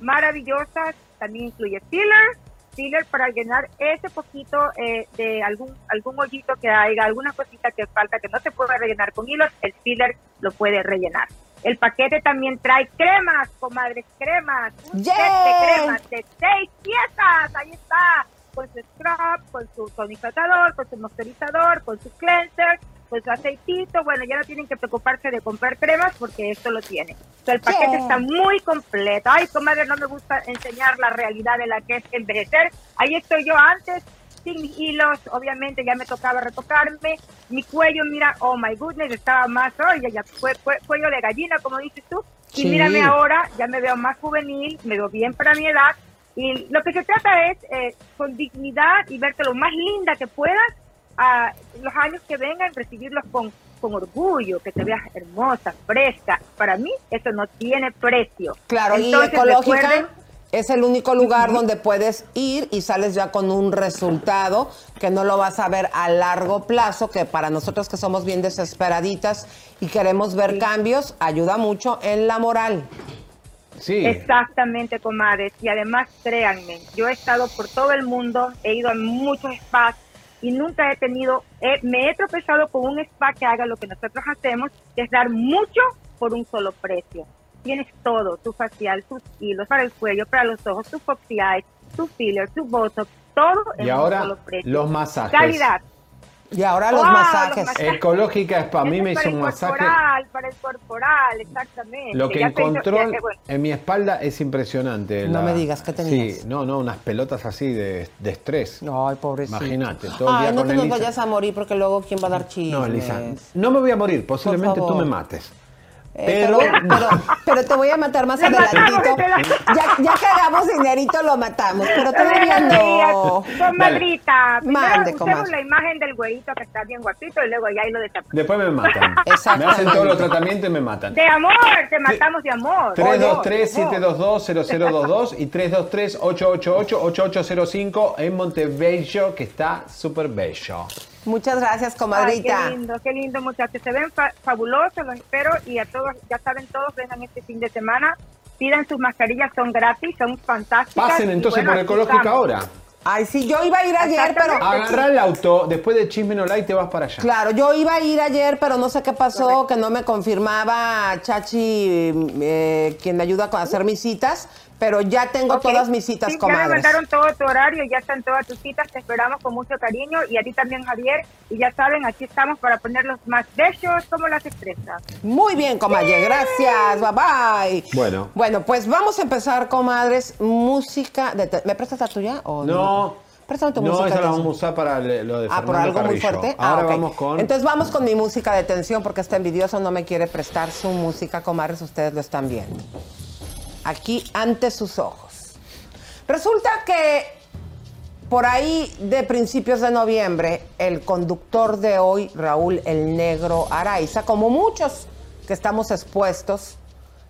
maravillosas, también incluye filler, filler para llenar ese poquito eh, de algún algún hoyito que haya, alguna cosita que falta que no se puede rellenar con hilos, el filler lo puede rellenar. El paquete también trae cremas, comadres, cremas, un set de cremas de seis piezas, ahí está, con su scrub, con su tonificador, con su moisturizador, con su cleanser, con su aceitito, bueno, ya no tienen que preocuparse de comprar cremas porque esto lo tiene. O sea, el paquete Yeah. está muy completo. Ay, comadre, no me gusta enseñar la realidad de la que es envejecer. Ahí estoy yo antes, sin mis hilos, obviamente ya me tocaba retocarme. Mi cuello, mira, oh my goodness, estaba más, oye, ya fue, fue- cuello de gallina, como dices tú. Y Sí. mírame ahora, ya me veo más juvenil, me veo bien para mi edad. Y lo que se trata es, eh, con dignidad y verte lo más linda que puedas, a los años que vengan, recibirlos con, con orgullo, que te veas hermosa, fresca. Para mí, eso no tiene precio. Claro, Entonces, y ecológica recuerden- es el único lugar donde puedes ir y sales ya con un resultado que no lo vas a ver a largo plazo, que para nosotros que somos bien desesperaditas y queremos ver cambios, ayuda mucho en la moral. Sí. Exactamente, comadres. Y además, créanme, yo he estado por todo el mundo, he ido a muchos spas y nunca he tenido, me he tropezado con un spa que haga lo que nosotros hacemos, que es dar mucho por un solo precio. Tienes todo, tu facial, tus hilos para el cuello, para los ojos, tu foxy eyes, tu filler, tu botox, todo en Y un ahora solo precio. los masajes. Calidad. Y ahora los los masajes. masajes. Ecológica es para mí me hizo para un el masaje. corporal, para el corporal, exactamente. Lo que Ya se hizo- encontró ya- eh, bueno, en mi espalda es impresionante. No me digas, ¿qué tenías? Sí, no, no, unas pelotas así de, de estrés. Ay, pobrecito. Imagínate, todo el día Ay, no con te nos vayas a morir porque luego quién va a dar chismes. No, Elisa, no me voy a morir, posiblemente tú me mates. Eh, Pero, pero, pero, te voy a matar más adelantito. Ya, ya que hagamos dinerito lo matamos, pero todavía no. Comadrita, primero Mande, comadre. la imagen del güeyito que está bien guapito y luego ya ahí lo después me matan. Me hacen todos los tratamientos y me matan. De amor, te matamos de amor. 323-722-0022 y 323-888-8805 en Montebello, que está súper bello. Muchas gracias, Ay, comadrita. qué lindo, qué lindo, muchachos. Se ven fa- fabulosos, los espero. Y a todos, ya saben, todos vengan este fin de semana. Pidan sus mascarillas, son gratis, son fantásticas. Pasen y entonces bueno, por Ecológica ahora. Ay, sí, yo iba a ir ayer, pero... Agarra el auto, después de Chisme No Like te vas para allá. Claro, yo iba a ir ayer, pero no sé qué pasó, que no me confirmaba Chachi, eh, quien me ayuda a hacer mis citas, pero ya tengo Ok. todas mis citas, Sí, Ya me comadres. mandaron todo tu horario, ya están todas tus citas, te esperamos con mucho cariño y a ti también, Javier. Y ya saben, aquí estamos para ponerlos más bellos como las estrellas. Muy bien, comadre, gracias, bye bye. Bueno. Bueno, pues vamos a empezar, comadres, música de... te- ¿Me prestas la tuya o no? No. Préstame tu No, música. esa la vamos a usar para le- lo de Ah, por algo muy Carrillo. fuerte. Ahora ah, ok. vamos con... Entonces vamos con mi música de tensión porque este envidioso no me quiere prestar su música, comadres, ustedes lo están viendo. Aquí ante sus ojos. Resulta que por ahí de principios de noviembre, el conductor de hoy, Raúl El Negro Araiza, como muchos que estamos expuestos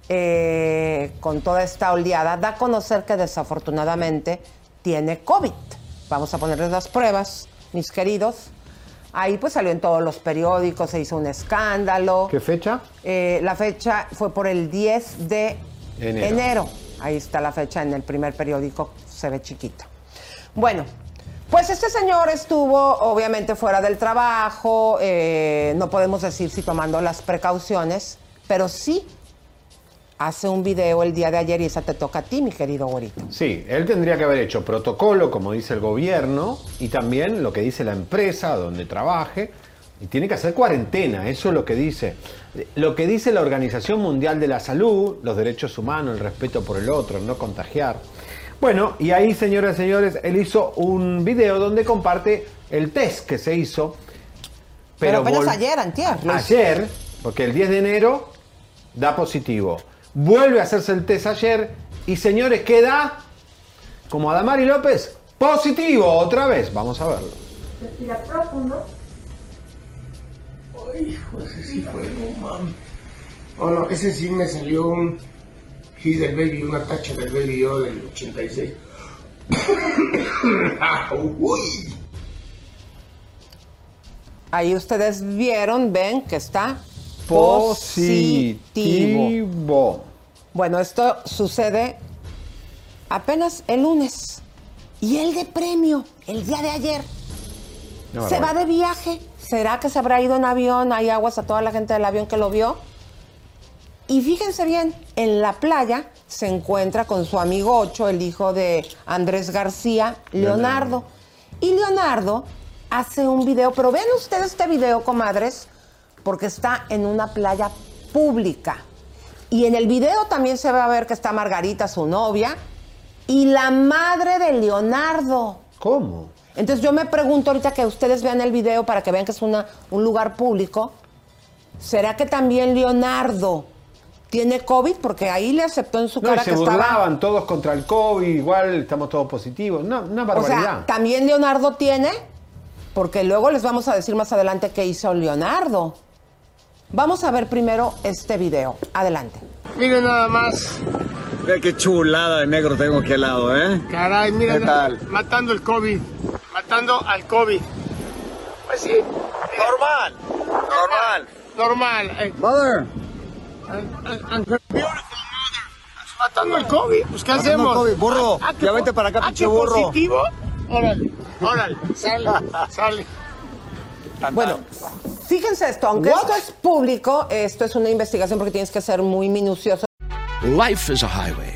eh, con toda esta oleada, da a conocer que desafortunadamente tiene COVID. Vamos a ponerles las pruebas, mis queridos. Ahí pues salió en todos los periódicos, se hizo un escándalo. ¿Qué fecha? Eh, la fecha fue por el 10 de Enero. enero. Ahí está la fecha en el primer periódico, se ve chiquita. Bueno, pues este señor estuvo obviamente fuera del trabajo, eh, no podemos decir si tomando las precauciones, pero sí hace un video el día de ayer y esa te toca a ti, mi querido Gorito. Sí, él tendría que haber hecho protocolo, como dice el gobierno, y también lo que dice la empresa donde trabaje, y tiene que hacer cuarentena, eso es lo que dice. Lo que dice la Organización Mundial de la Salud, los derechos humanos, el respeto por el otro, el no contagiar. Bueno, y ahí, señoras y señores, él hizo un video donde comparte el test que se hizo. Pero, apenas vol- ayer, antier. Ayer, porque el 10 de enero da positivo. Vuelve a hacerse el test ayer y señores, queda como Adamari López, positivo otra vez. Vamos a verlo. Respira profundo. Hijo, ese sí fue, no mames. Oh, no, ese sí me salió un hit del baby, una tacha del baby yo del 86. Ah, Uy. Ahí ustedes vieron, ven que está positivo. Positivo. Bueno, esto sucede apenas el lunes. Y el de premio, el día de ayer, No, se va de viaje. ¿Será que se habrá ido en avión? Hay aguas a toda la gente del avión que lo vio. Y fíjense bien, en la playa se encuentra con su amigo Ocho, el hijo de Andrés García, Leonardo. Y Leonardo hace un video, pero vean ustedes este video, comadres, porque está en una playa pública. Y en el video también se va a ver que está Margarita, su novia, y la madre de Leonardo. ¿Cómo? Entonces yo me pregunto ahorita que ustedes vean el video para que vean que es una, un lugar público. ¿Será que también Leonardo tiene COVID? Porque ahí le aceptó en su No, y cara se que estaba... burlaban todos contra el COVID, igual estamos todos positivos. No, una O barbaridad. sea, ¿también Leonardo tiene? Porque luego les vamos a decir más adelante qué hizo Leonardo. Vamos a ver primero este video. Adelante. Miren nada más. Ve qué chulada de negro tengo aquí al lado, ¿eh? Caray, miren. ¿Qué tal? Matando el COVID. Matando al COVID. Pues sí. Normal. Normal. Normal. eh. Mother. And- and- and her beautiful mother. Matando el COVID. Pues ¿qué Matando hacemos? COVID. Burro, Ah, ya vente para acá, ah, pinche burro. positivo? Órale, órale. Sale, sale. Bueno, fíjense esto, aunque esto es público, esto es una investigación porque tienes que ser muy minucioso. Life is a highway,